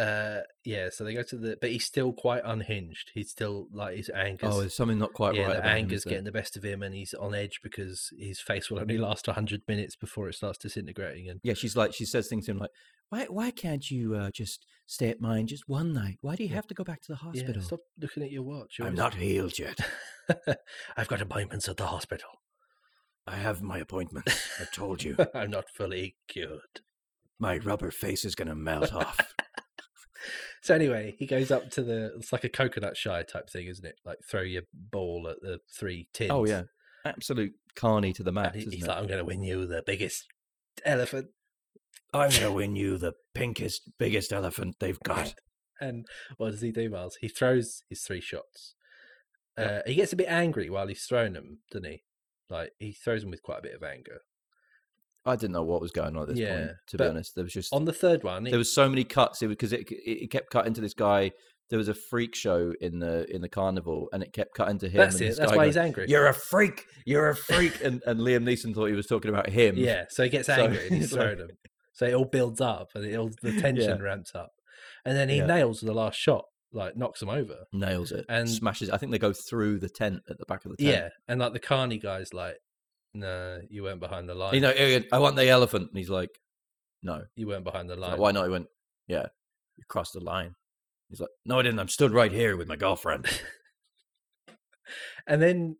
Uh, yeah, so they go to the, but he's still quite unhinged. He's still like his anger. Oh, there's something not quite yeah, right. the him, anger's is getting the best of him, and he's on edge because his face will only last hundred minutes before it starts disintegrating. And Yeah, she's like she says things to him like, "Why why can't you uh, just stay at mine just one night? Why do you Yeah. have to go back to the yeah, hospital?" stop looking at your watch. you're I'm not healed yet. I've got appointments at the hospital. I have my appointment. I told you. I'm not fully cured. My rubber face is gonna melt off. So anyway, he goes up to the. It's like a coconut shy type thing, isn't it? Like throw your ball at the three tins. oh yeah, absolute carney to the max. he- he's it? like, "I'm going to win you the biggest elephant." I'm gonna win you the pinkest, biggest elephant they've got. And what does he do, Miles? He throws his three shots. Uh, he gets a bit angry while he's throwing them, doesn't he? Like he throws them with quite a bit of anger. I didn't know what was going on at this Yeah, point. To be honest, there was just On the third one, there was so many cuts. It because it, it it kept cutting to this guy. There was a freak show in the in the carnival, and it kept cutting to him. that's it. That's why going, he's angry. You're a freak. You're a freak. and and Liam Neeson thought he was talking about him. Yeah, so he gets So- angry and he's so- throwing them. So it all builds up and it all, the tension ramps up. And then he Yeah. nails the last shot, like knocks him over. nails it And- smashes. I think they go through the tent at the back of the tent. Yeah. And like the carny guy's like, no, you weren't behind the line. You know, Ian, I want the elephant. And he's like, no. you weren't behind the line. like, Why not? He went, yeah, you crossed the line. He's like, no, I didn't. I'm stood right here with my girlfriend. and then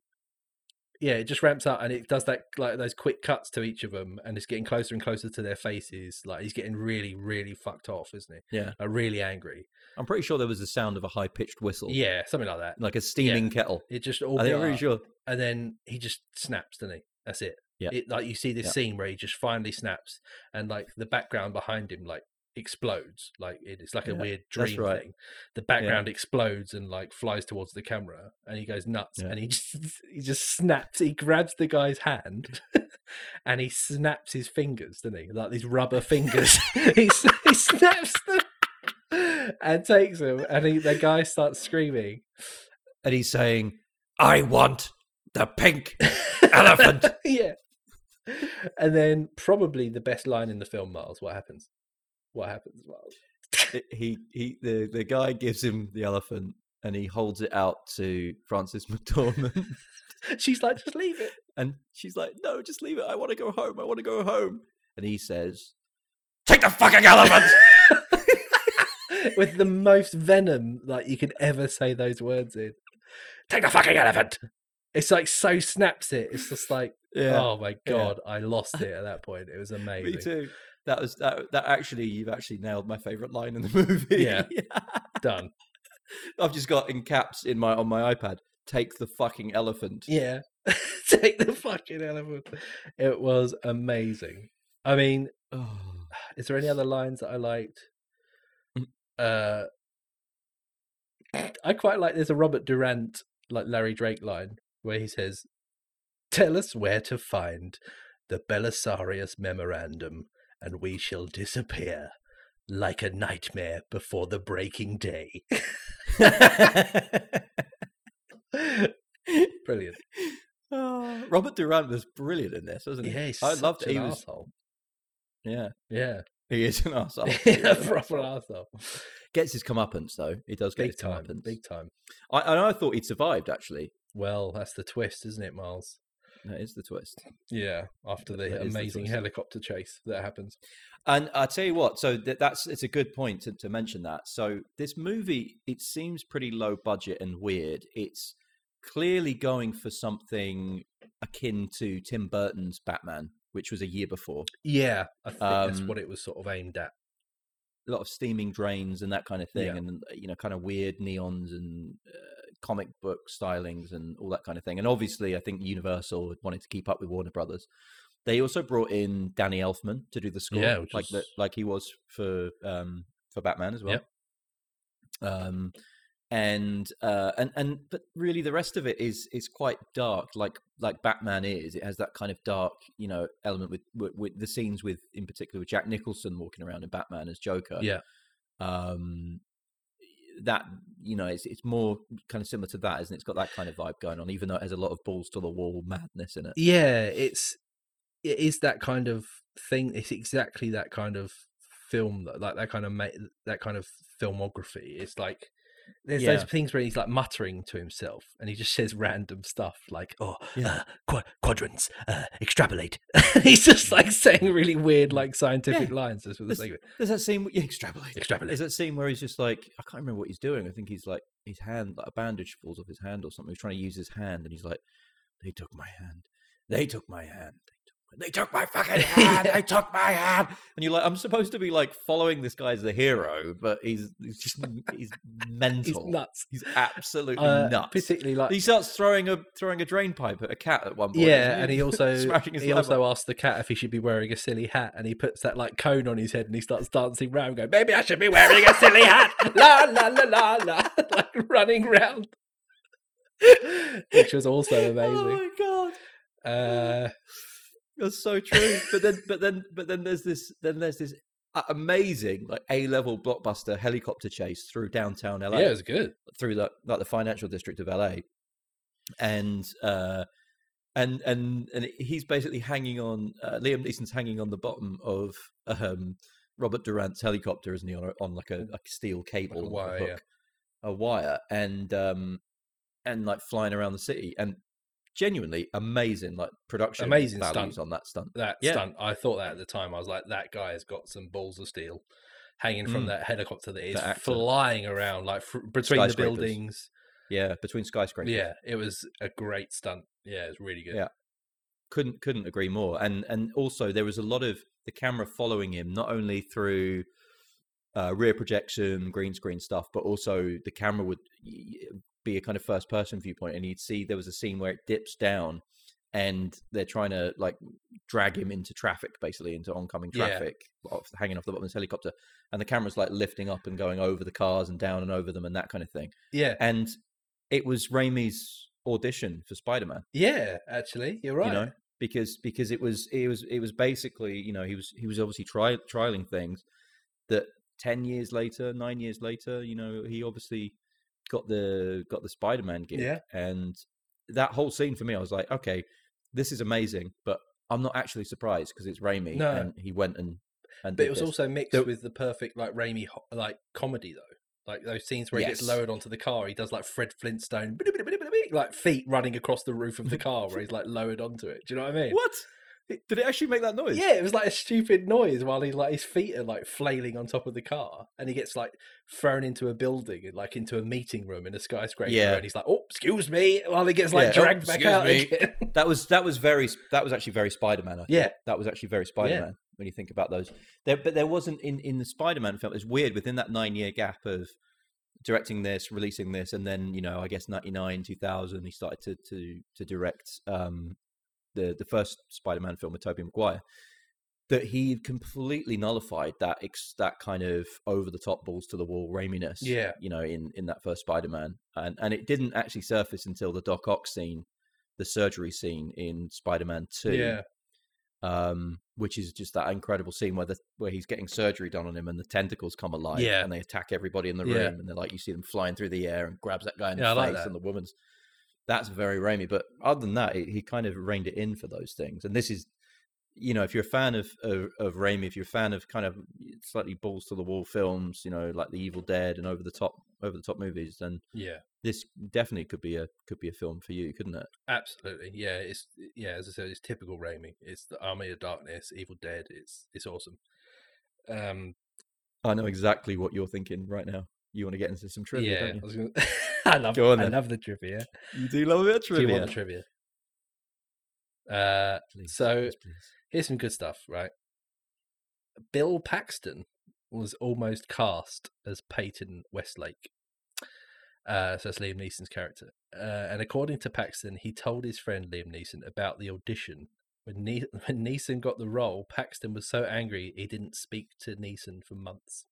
yeah it just ramps up and it does that like those quick cuts to each of them and it's getting closer and closer to their faces like he's getting really really fucked off isn't he Yeah. like, really angry I'm pretty sure there was the sound of a high pitched whistle. yeah something like that Like a steaming kettle. it just all I think built I'm pretty up, sure. and then he just snaps doesn't he that's it Yeah. it, like you see this Yeah. scene where he just finally snaps and like the background behind him like explodes like it, it's like a Yeah, weird dream right. thing the background explodes and like flies towards the camera and he goes nuts Yeah. and he just he just snaps he grabs the guy's hand and he snaps his fingers doesn't he like these rubber fingers he, he snaps them and takes them and he, the guy starts screaming And he's saying, I want the pink elephant. yeah. And then probably the best line in the film, Miles. What happens? What happens, Miles? He he the, the guy gives him the elephant and he holds it out to Frances McDormand. She's like, just leave it. and she's like, No, just leave it. I want to go home. I want to go home. And he says, Take the fucking elephant. With the most venom like you could ever say those words in. Take the fucking elephant. It's like so snaps it. It's just like, yeah. oh my yeah. god, I lost it at that point. It was amazing. Me too. That was that. That actually, you've actually nailed my favorite line in the movie. Yeah. Done. I've just got in caps in my on my iPad. Take the fucking elephant. Yeah. Take the fucking elephant. It was amazing. I mean, Oh. Is there any other lines that I liked? Mm. Uh, I quite like. There's a Robert Durant like Larry Drake line where he says, "Tell us where to find the Belisarius Memorandum, and we shall disappear like a nightmare before the breaking day." Brilliant. Oh, Robert Durant was brilliant in this, wasn't he? Yeah, I loved an it. He was, asshole. yeah, Yeah, he is an asshole. yeah, proper asshole. Gets his comeuppance though. He does get Big his time, comeuppance. big time. I, I, I thought he'd survived actually. Well, that's the twist, isn't it, Miles? That is the twist. Yeah, after the That the amazing twist. helicopter chase that happens. And I tell you what, so th- that's it's a good point to, to mention that. So this movie, it seems pretty low budget and weird. It's clearly going for something akin to Tim Burton's Batman, which was a year before. Yeah, I think that's Um, what it was sort of aimed at. A lot of steaming drains and that kind of thing, Yeah. and you know, kind of weird neons and uh, comic book stylings and all that kind of thing. And obviously, I think Universal wanted to keep up with Warner Brothers. They also brought in Danny Elfman to do the score, Yeah, like the, like he was for um, for Batman as well. Um, and uh, and and but really the rest of it is is quite dark, like like Batman is. It has that kind of dark, you know, element with with, with the scenes with, in particular, with Jack Nicholson walking around in Batman as Joker. Yeah. Um, that you know, it's it's more kind of similar to that, isn't it? It's got that kind of vibe going on, even though it has a lot of balls to the wall madness in it. Yeah, it's it is that kind of thing. It's exactly that kind of film, that, like that kind of ma- that kind of filmography. It's like there's Yeah. those things where he's like muttering to himself, and he just says random stuff like, "Oh, Yeah. uh, qu- quadrants, uh, extrapolate." he's just like saying really weird, like scientific lines just for the. There's that scene, yeah, extrapolate. Extrapolate. There's that scene where he's just like, I can't remember what he's doing. I think he's like, his hand, like a bandage falls off his hand or something. He's trying to use his hand, and he's like, they took my hand. They took my hand. They took my, they took my fucking hand. They took my hand. And you're like, I'm supposed to be like following this guy as the hero, but he's he's just he's mental. He's nuts. He's absolutely Uh, nuts. Particularly like he starts throwing a throwing a drain pipe at a cat at one point. Yeah, and he also he also asks the cat if he should be wearing a silly hat, and he puts that like cone on his head, and he starts dancing around, going, "Maybe I should be wearing a silly hat." la la la la la, like running round, which was also amazing. Oh my god. Uh, That's so true. But then, but then, but then there's this. Then there's this amazing like A level blockbuster helicopter chase through downtown LA, yeah, it was good. through the like the financial district of LA, and uh, and and and he's basically hanging on. Uh, Liam Neeson's hanging on the bottom of um, Robert Durant's helicopter, isn't he? On, on like a, like steel cable, like wire, a, yeah. a wire, and um, and like flying around the city and. Genuinely amazing, like production Amazing values stunt. on that stunt. That Yeah. stunt, I thought that at the time. I was like, that guy has got some balls of steel hanging from Mm. that helicopter that is That flying around like fr- between the buildings. Yeah, between skyscrapers. Yeah, it was a great stunt. Yeah, it was really good. Yeah. couldn't couldn't agree more. And and also there was a lot of the camera following him, not only through uh, rear projection, green screen stuff, but also the camera would be a kind of first person viewpoint, and you'd see there was a scene where it dips down, and they're trying to like drag him into traffic, basically into oncoming Yeah. traffic, off, hanging off the bottom of his helicopter, and the camera's like lifting up and going over the cars and down and over them and that kind of thing. Yeah, And it was Raimi's audition for Spider Man. yeah. Actually, you're right. you know because because it was it was it was basically you know he was he was obviously tri- trialing things that 10 years later 9 years later you know he obviously got the got the spider-man gig Yeah. and that whole scene for me i was like okay this is amazing but i'm not actually surprised because it's Raimi No. and he went and and but it was this. also mixed with the perfect like Raimi like comedy though. Like those scenes where he gets lowered onto the car, he does like Fred Flintstone, like feet running across the roof of the car where he's like lowered onto it. Do you know what I mean? what did it actually make that noise Yeah, it was like a stupid noise while he's like his feet are like flailing on top of the car, and he gets like thrown into a building, like into a meeting room in a skyscraper, Yeah. and he's like, "Oh, excuse me," while he gets like Yeah, "Oh, dragged back out again. that was that was very that was actually very spider-man Yeah. that was actually very spider-man when you think about those there but there wasn't in in the spider-man film it's weird within that nine year gap of directing this releasing this and then you know i guess 99 2000 he started to to to direct um the the first spider-man film with Tobey Maguire that he completely nullified that ex, that kind of over the top balls to the wall Raiminess Yeah. you know in in that first Spider-Man and and it didn't actually surface until the Doc Ock scene the surgery scene in Spider-Man 2 yeah, um, which is just that incredible scene where the where he's getting surgery done on him and the tentacles come alive Yeah. and they attack everybody in the room Yeah. and they're like you see them flying through the air and grabs that guy in Yeah, the I face that. and the woman's that's very Raimi but other than that he, he kind of reined it in for those things and this is you know if you're a fan of, of of Raimi if you're a fan of kind of slightly balls to the wall films you know like the Evil Dead and over the top over the top movies, then Yeah, this definitely could be a could be a film for you, couldn't it? absolutely. Yeah, it's yeah. As I said, it's typical Raimi. It's the Army of Darkness, Evil Dead. It's it's awesome. Um, I know exactly what you're thinking right now. You want to get into some trivia, yeah, don't you? I, was gonna... I love Go on I then. love the trivia. You do love a bit of Do trivia. you want the trivia? Uh, Please, so yes, please. here's some good stuff, right? Bill Paxton was almost cast as Peyton Westlake. Uh, so that's Liam Neeson's character. Uh, and according to Paxton, he told his friend Liam Neeson about the audition. When, ne- when Neeson got the role, Paxton was so angry he didn't speak to Neeson for months.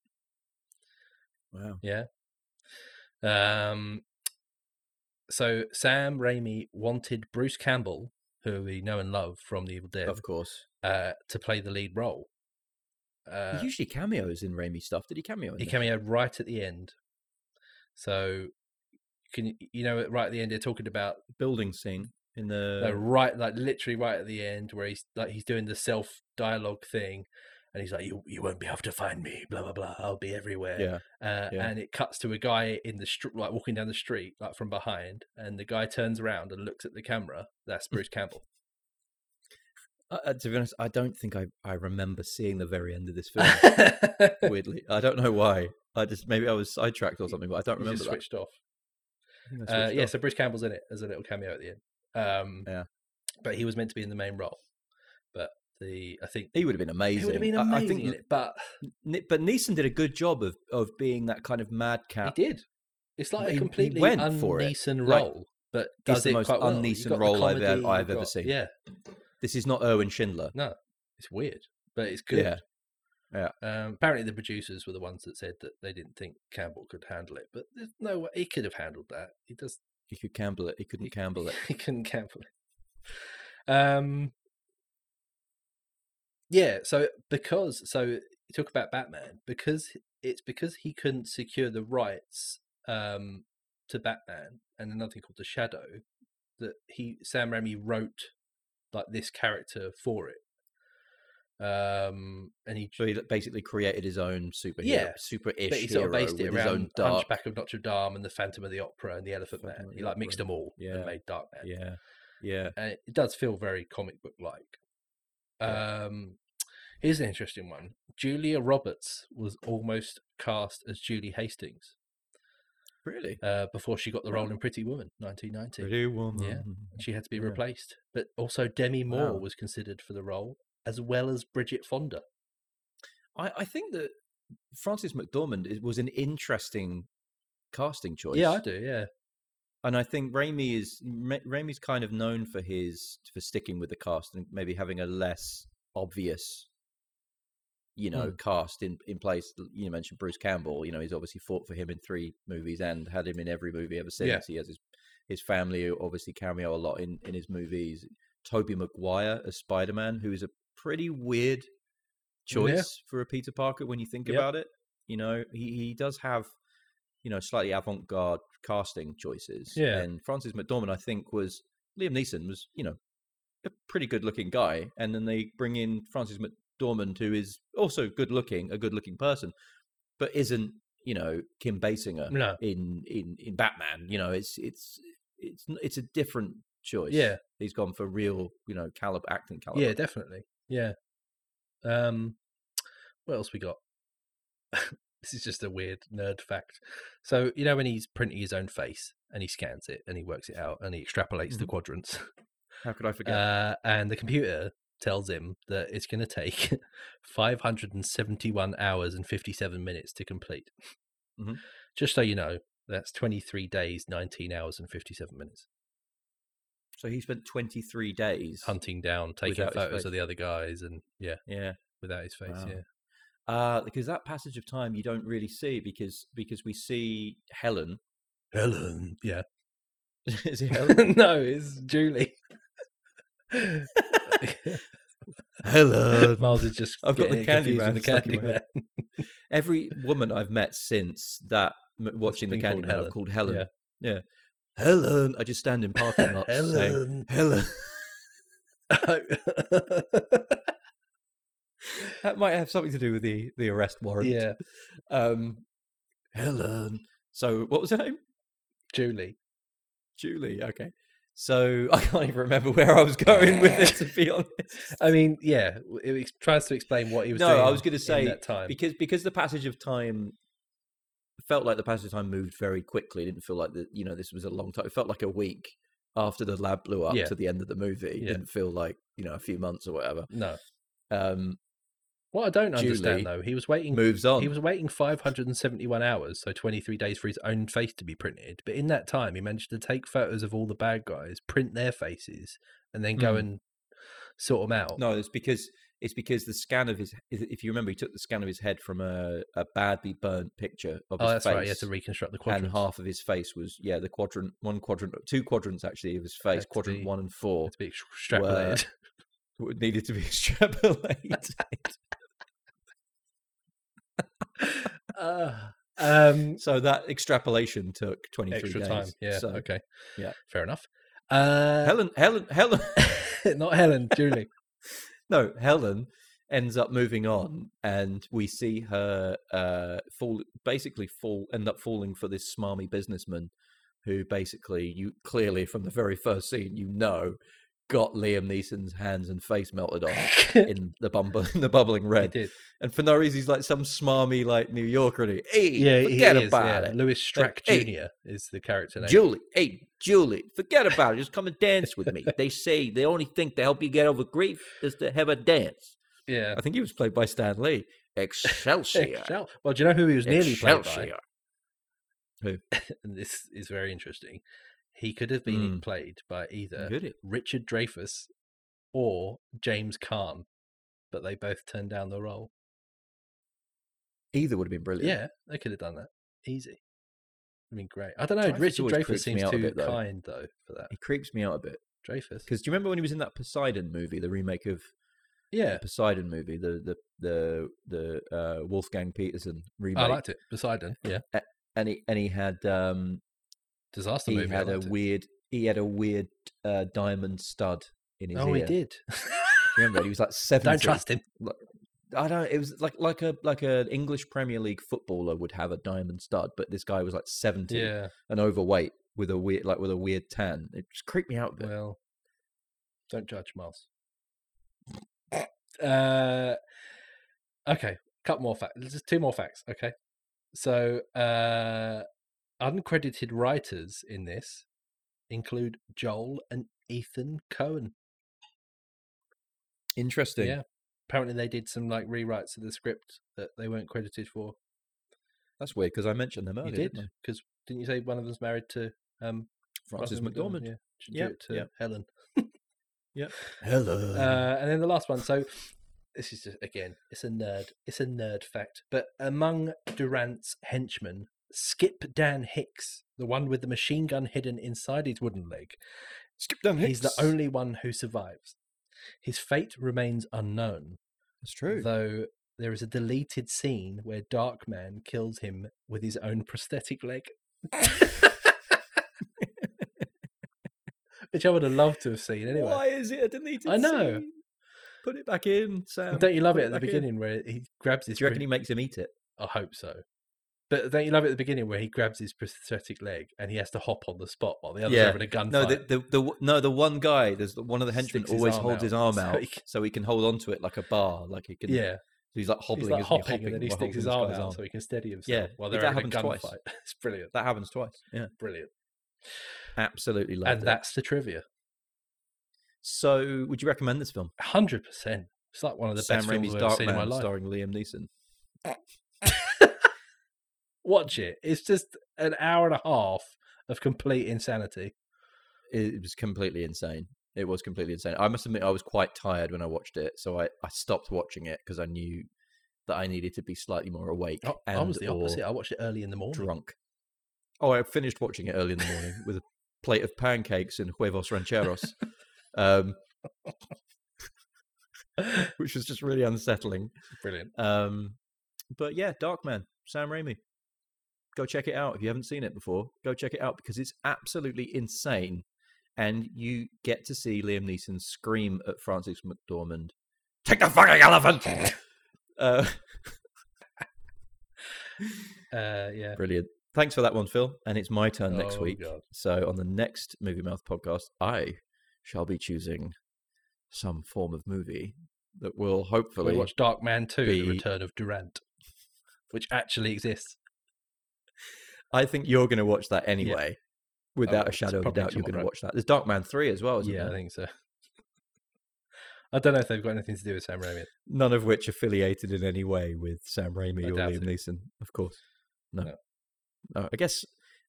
wow. Yeah. Um. So Sam Raimi wanted Bruce Campbell, who we know and love from The Evil Dead, Of course. uh, to play the lead role. Uh, he usually cameos in Raimi stuff. Did he cameo in he cameoed right at the end. So, can you, you know right at the end they're talking about building scene in the no, right like literally right at the end where he's like he's doing the self dialogue thing, and he's like you you won't be able to find me blah blah blah I'll be everywhere yeah. uh, Yeah. and it cuts to a guy in the street, like walking down the street, like from behind, and the guy turns around and looks at the camera. That's Bruce Campbell. Uh, to be honest, I don't think I, I remember seeing the very end of this film. weirdly, I don't know why. I just maybe I was sidetracked or something, but I don't You remember switched off. Uh, yeah, off. so Bruce Campbell's in it as a little cameo at the end. Um, Yeah. but he was meant to be in the main role. But the I think he would have been amazing. he would have been I- amazing. I, think, but but Neeson did a good job of of being that kind of madcap. he did. It's like He- a he completely went un for it. Neeson Like, role, but does the it most quite well. role I've I've you've ever seen. Yeah, This is not Erwin Schindler. no, it's weird, but it's good. Yeah. Yeah. Um, apparently, the producers were the ones that said that they didn't think Campbell could handle it, but there's no way he could have handled that. He does. He could Campbell it. He couldn't Campbell it. He couldn't Campbell it. Um. Yeah, so because so you talk about Batman because it's because he couldn't secure the rights um to Batman and another thing called the Shadow that he Sam Raimi wrote like this character for it. Um, and he So he basically created his own superhero, Yeah, super-ish he sort of based it with his own around dark. Hunchback of Notre Dame and the Phantom of the Opera and the Elephant Phantom Man. He like mixed them all Yeah. and made Darkman. Yeah, yeah. and it does feel very comic book like. Um, here's an interesting one. Julia Roberts was almost cast as Julie Hastings Really, uh, before she got the role in Pretty Woman, 1990. pretty woman. Yeah. She had to be Yeah. replaced, but also Demi Moore Wow. was considered for the role, as well as Bridget Fonda. I, I think that Frances McDormand was an interesting casting choice. Yeah, I do. Yeah, and I think Raimi is Ra- Raimi's kind of known for his for sticking with the cast and maybe having a less obvious, you know, hmm. cast in in place. You mentioned Bruce Campbell. You know, he's obviously fought for him in three movies and had him in every movie ever since. Yeah. He has his his family who obviously cameo a lot in in his movies. Tobey Maguire as Spider Man, who is a pretty weird choice Yeah. for a Peter Parker when you think Yep. about it. You know, he, he does have, you know, slightly avant garde casting choices. Yeah. And Frances McDormand, I think, was Liam Neeson was, you know, a pretty good looking guy. And then they bring in Frances McDormand, who is also good looking, a good looking person, but isn't, you know, Kim Basinger no, in, in, in Batman. You know, it's it's it's it's a different choice. Yeah. He's gone for real, you know, caliber acting caliber. yeah, definitely. Yeah. Um, what else we got? this is just a weird nerd fact. So you know when he's printing his own face and he scans it and he works it out and he extrapolates the Mhm. quadrants, How could I forget? uh, and the computer tells him that it's going to take 571 hours and 57 minutes to complete. Mhm. Just so you know, that's 23 days, 19 hours, and 57 minutes so he spent 23 days hunting down, taking photos of the other guys, and yeah, Yeah. without his face. Wow. Yeah. Uh, because that passage of time you don't really see because because we see Helen. Helen. Yeah. Is it Helen? no, it's Julie. Helen. Miles is just. I've got the candy man the candy man. Every woman I've met since that m- watching the Candy called Man Helen. Called Helen. Yeah. Yeah. Helen. I just stand in parking lots saying Helen. That might have something to do with the the arrest warrant. yeah. Um, Helen. So what was her name? Julie. Julie. Okay. So I can't even remember where I was going with it. To be honest, I mean, yeah, it tries to explain what he was No, doing. I was gonna say, that time. because because the passage of time felt like the passage of time moved very quickly. It didn't feel like that. You know, this was a long time. It felt like a week after the lab blew up Yeah. to the end of the movie. It Yeah. didn't feel like you know a few months or whatever. no, Um, what I don't Julie understand though, he was waiting. moves on. He was waiting 571 hours, so 23 days for his own face to be printed. But in that time, he managed to take photos of all the bad guys, print their faces, and then go Mm. and sort them out. No, it's because it's because the scan of his. If you remember, he took the scan of his head from a, a badly burnt picture of oh, his that's face, right. He had to reconstruct the quadrant. and half of his face was yeah the quadrant, one quadrant, two quadrants actually of his face, quadrant be- one and four to be extrapolated. would- needed to be extrapolated. Uh, um, so that extrapolation took twenty three extra days. time. Yeah. So okay. yeah. Fair enough. Uh, Helen, Helen, Helen. not Helen. Julie. no, Helen ends up moving on, and we see her uh, fall, basically fall, end up falling for this smarmy businessman, who basically you clearly from the very first scene you know got Liam Neeson's hands and face melted off in the bumble in the bubbling red, and for no reason he's like some smarmy like New Yorker, he, hey, Yeah, forget he is, about yeah. it. Louis Strack hey, Jr. is the character name. Julie, hey, Julie, forget about it. Just come and dance with me. They say the only thing to help you get over grief is to have a dance. yeah. I think he was played by Stan Lee. Excelsior. Excel- Well, do you know who he was nearly played by? Excelsior. And this is very interesting. He could have been Mm. played by either Richard Dreyfuss or James Caan, but they both turned down the role. Either would have been brilliant. Yeah, they could have done that easy. I mean, great. I don't know. Dreyfuss Richard Dreyfuss seems too bit, though. kind though for that. He creeps me out a bit. Dreyfuss. Because do you remember when he was in that Poseidon movie, the remake of Yeah, the Poseidon movie, the the the the uh, Wolfgang Petersen remake, I liked it. Poseidon. Yeah, and he and he had um disaster he movie. Had a weird he had a weird uh, diamond stud in his Oh, he did. Remember, he was like seventy. don't trust him. I don't. It was like like a like an English Premier League footballer would have a diamond stud, but this guy was like seventy Yeah. and overweight with a weird like with a weird tan. It just creeped me out a bit. Well, don't judge, Miles. Uh, okay, a couple more facts. Just two more facts. Okay, so uh, uncredited writers in this include Joel and Ethan Coen. Interesting. Yeah, apparently they did some like rewrites of the script that they weren't credited for. That's weird because I mentioned them you earlier. did didn't because didn't you say one of them's married to um, Francis Frances McDormand. Yeah, should Yep, do it to yep. Helen. Hello. Uh, and then the last one. So this is just again, it's a nerd, it's a nerd fact. But among Durant's henchmen, Skip Dan Hicks, the one with the machine gun hidden inside his wooden leg, Skip Dan Hicks. he's the only one who survives. His fate remains unknown, That's true. though there is a deleted scene where Darkman kills him with his own prosthetic leg. Which I would have loved to have seen anyway. Why is it a deleted I know. scene? Put it back in, Sam. Don't you love Put it at the back in. beginning where he grabs his? Do you reckon he makes him eat it? I hope so. But don't you love it at the beginning where he grabs his prosthetic leg and he has to hop on the spot while the others Yeah. having a gunfight? No, the, the the no the one guy. There's the, one of the henchmen always holds out his arm so out he can- so he can hold on to it like a bar, like he can. yeah, So he's like hobbling, he's like he? hopping, and then he sticks his arm out guy's so he can steady himself Yeah, while they're that having a happens twice. gunfight. It's brilliant, That happens twice. Yeah, brilliant. absolutely love it. and it. that's the trivia. So, would you recommend this film? Hundred percent. It's like one of the Sam best films I've Dark seen in my life. starring Liam Neeson. Watch it. It's just an hour and a half of complete insanity. It, was completely insane. It was completely insane. I must admit, I was quite tired when I watched it, so I, I stopped watching it because I knew that I needed to be slightly more awake. I, I was the opposite. I watched it early in the morning. drunk. Oh, I finished watching it early in the morning with a plate of pancakes and huevos rancheros, um, which was just really unsettling. Brilliant. Um, but yeah, Darkman, Sam Raimi. Go check it out if you haven't seen it before. Go check it out because it's absolutely insane, and you get to see Liam Neeson scream at Frances McDormand, "Take the fucking elephant!" uh, Uh, yeah. brilliant. thanks for that one, Phil. And it's my turn next Oh, week. God. So on the next Movie Mouth podcast, I shall be choosing some form of movie that will We hopefully watch Darkman 2, be- The Return of Durant, which actually exists. I think you're going to watch that anyway. Without Oh, a shadow of a doubt, you're going to watch that. There's Darkman 3 as well, isn't yeah, I think so. I don't know if they've got anything to do with Sam Raimi. None of which affiliated in any way with Sam Raimi I or Liam it. Neeson, of course. No. No. No, I guess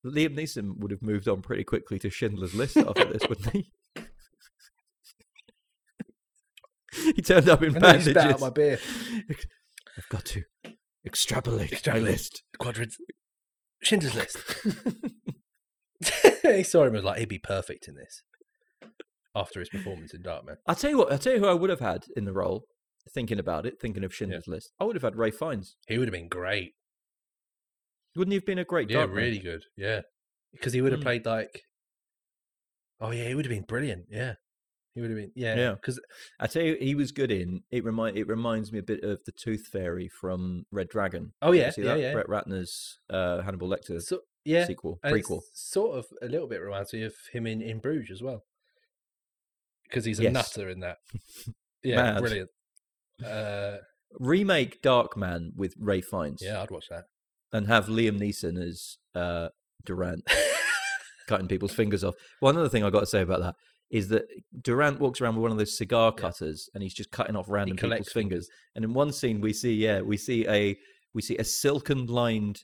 Liam Neeson would have moved on pretty quickly to Schindler's List after this, wouldn't he? he turned up in spat bandages. out my beer. I've got to extrapolate, Extrapolate. my list. Quadrants. Schindler's List. he saw him as like, he'd be perfect in this. After his performance in Darkman. I'll tell you what. I'll tell you who I would have had in the role. Thinking about it, thinking of Schindler's List, I would have had Ralph Fiennes. He would have been great. Wouldn't he have been a great? Yeah, really good. Yeah. Because he would have Mm. played like. Oh, yeah, he would have been brilliant. Yeah. He would have been. Yeah. Yeah. Because I tell you, he was good in. It remind it reminds me a bit of the Tooth Fairy from Red Dragon. Oh, yeah. see Yeah, that? yeah. Brett Ratner's uh, Hannibal Lecter So, yeah. sequel, prequel. Sort of a little bit reminds me of him in, in Bruges as well. Because he's a Yes. nutter in that. Yeah, brilliant. Uh, Remake Darkman with Ralph Fiennes. yeah, I'd watch that. and have Liam Neeson as uh, Durant cutting people's fingers off. One other thing I got to say about that is that Durant walks around with one of those cigar Yeah. cutters and he's just cutting off random people's fingers. And in one scene, we see yeah, we see a we see a silken lined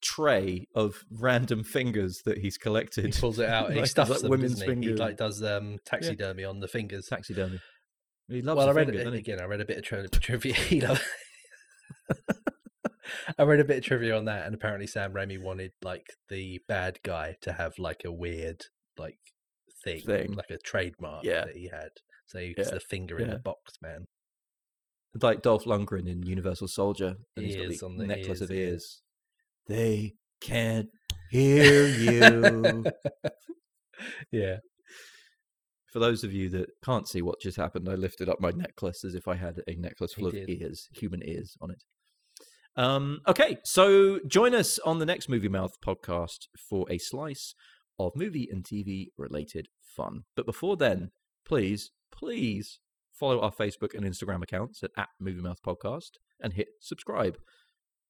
tray of random fingers that he's collected. He pulls it out and he stuffs like them. women's he? He fingers. like does um, taxidermy on the fingers. Taxidermy. He loves well, I read fingers, it again. I read a bit of tri- trivia. he lo- I read a bit of trivia on that, and apparently Sam Raimi wanted like the bad guy to have like a weird like thing, Thing. like a trademark Yeah. that he had. So it's Yeah. the finger in the box, man. like Dolph Lundgren in Universal Soldier, and he's got the on the necklace of ears, yeah. ears. They can't hear you. Yeah, For those of you that can't see what just happened, I lifted up my necklace as if I had a necklace He full of did. ears, human ears on it. Um, okay, so join us on the next Movie Mouth podcast for a slice of movie and TV related fun. But before then, please, please follow our Facebook and Instagram accounts at, at Movie Mouth Podcast and hit subscribe.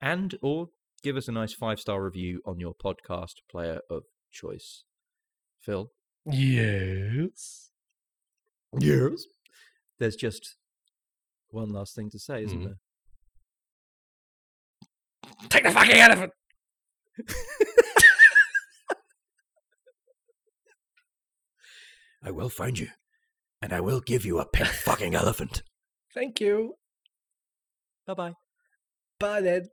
And or give us a nice five star review on your podcast player of choice. Phil, yes. Yes. There's just one last thing to say, isn't Mhm. there? Take the fucking elephant. I will find you, and I will give you a pink fucking elephant. Thank you. Bye bye. Bye then.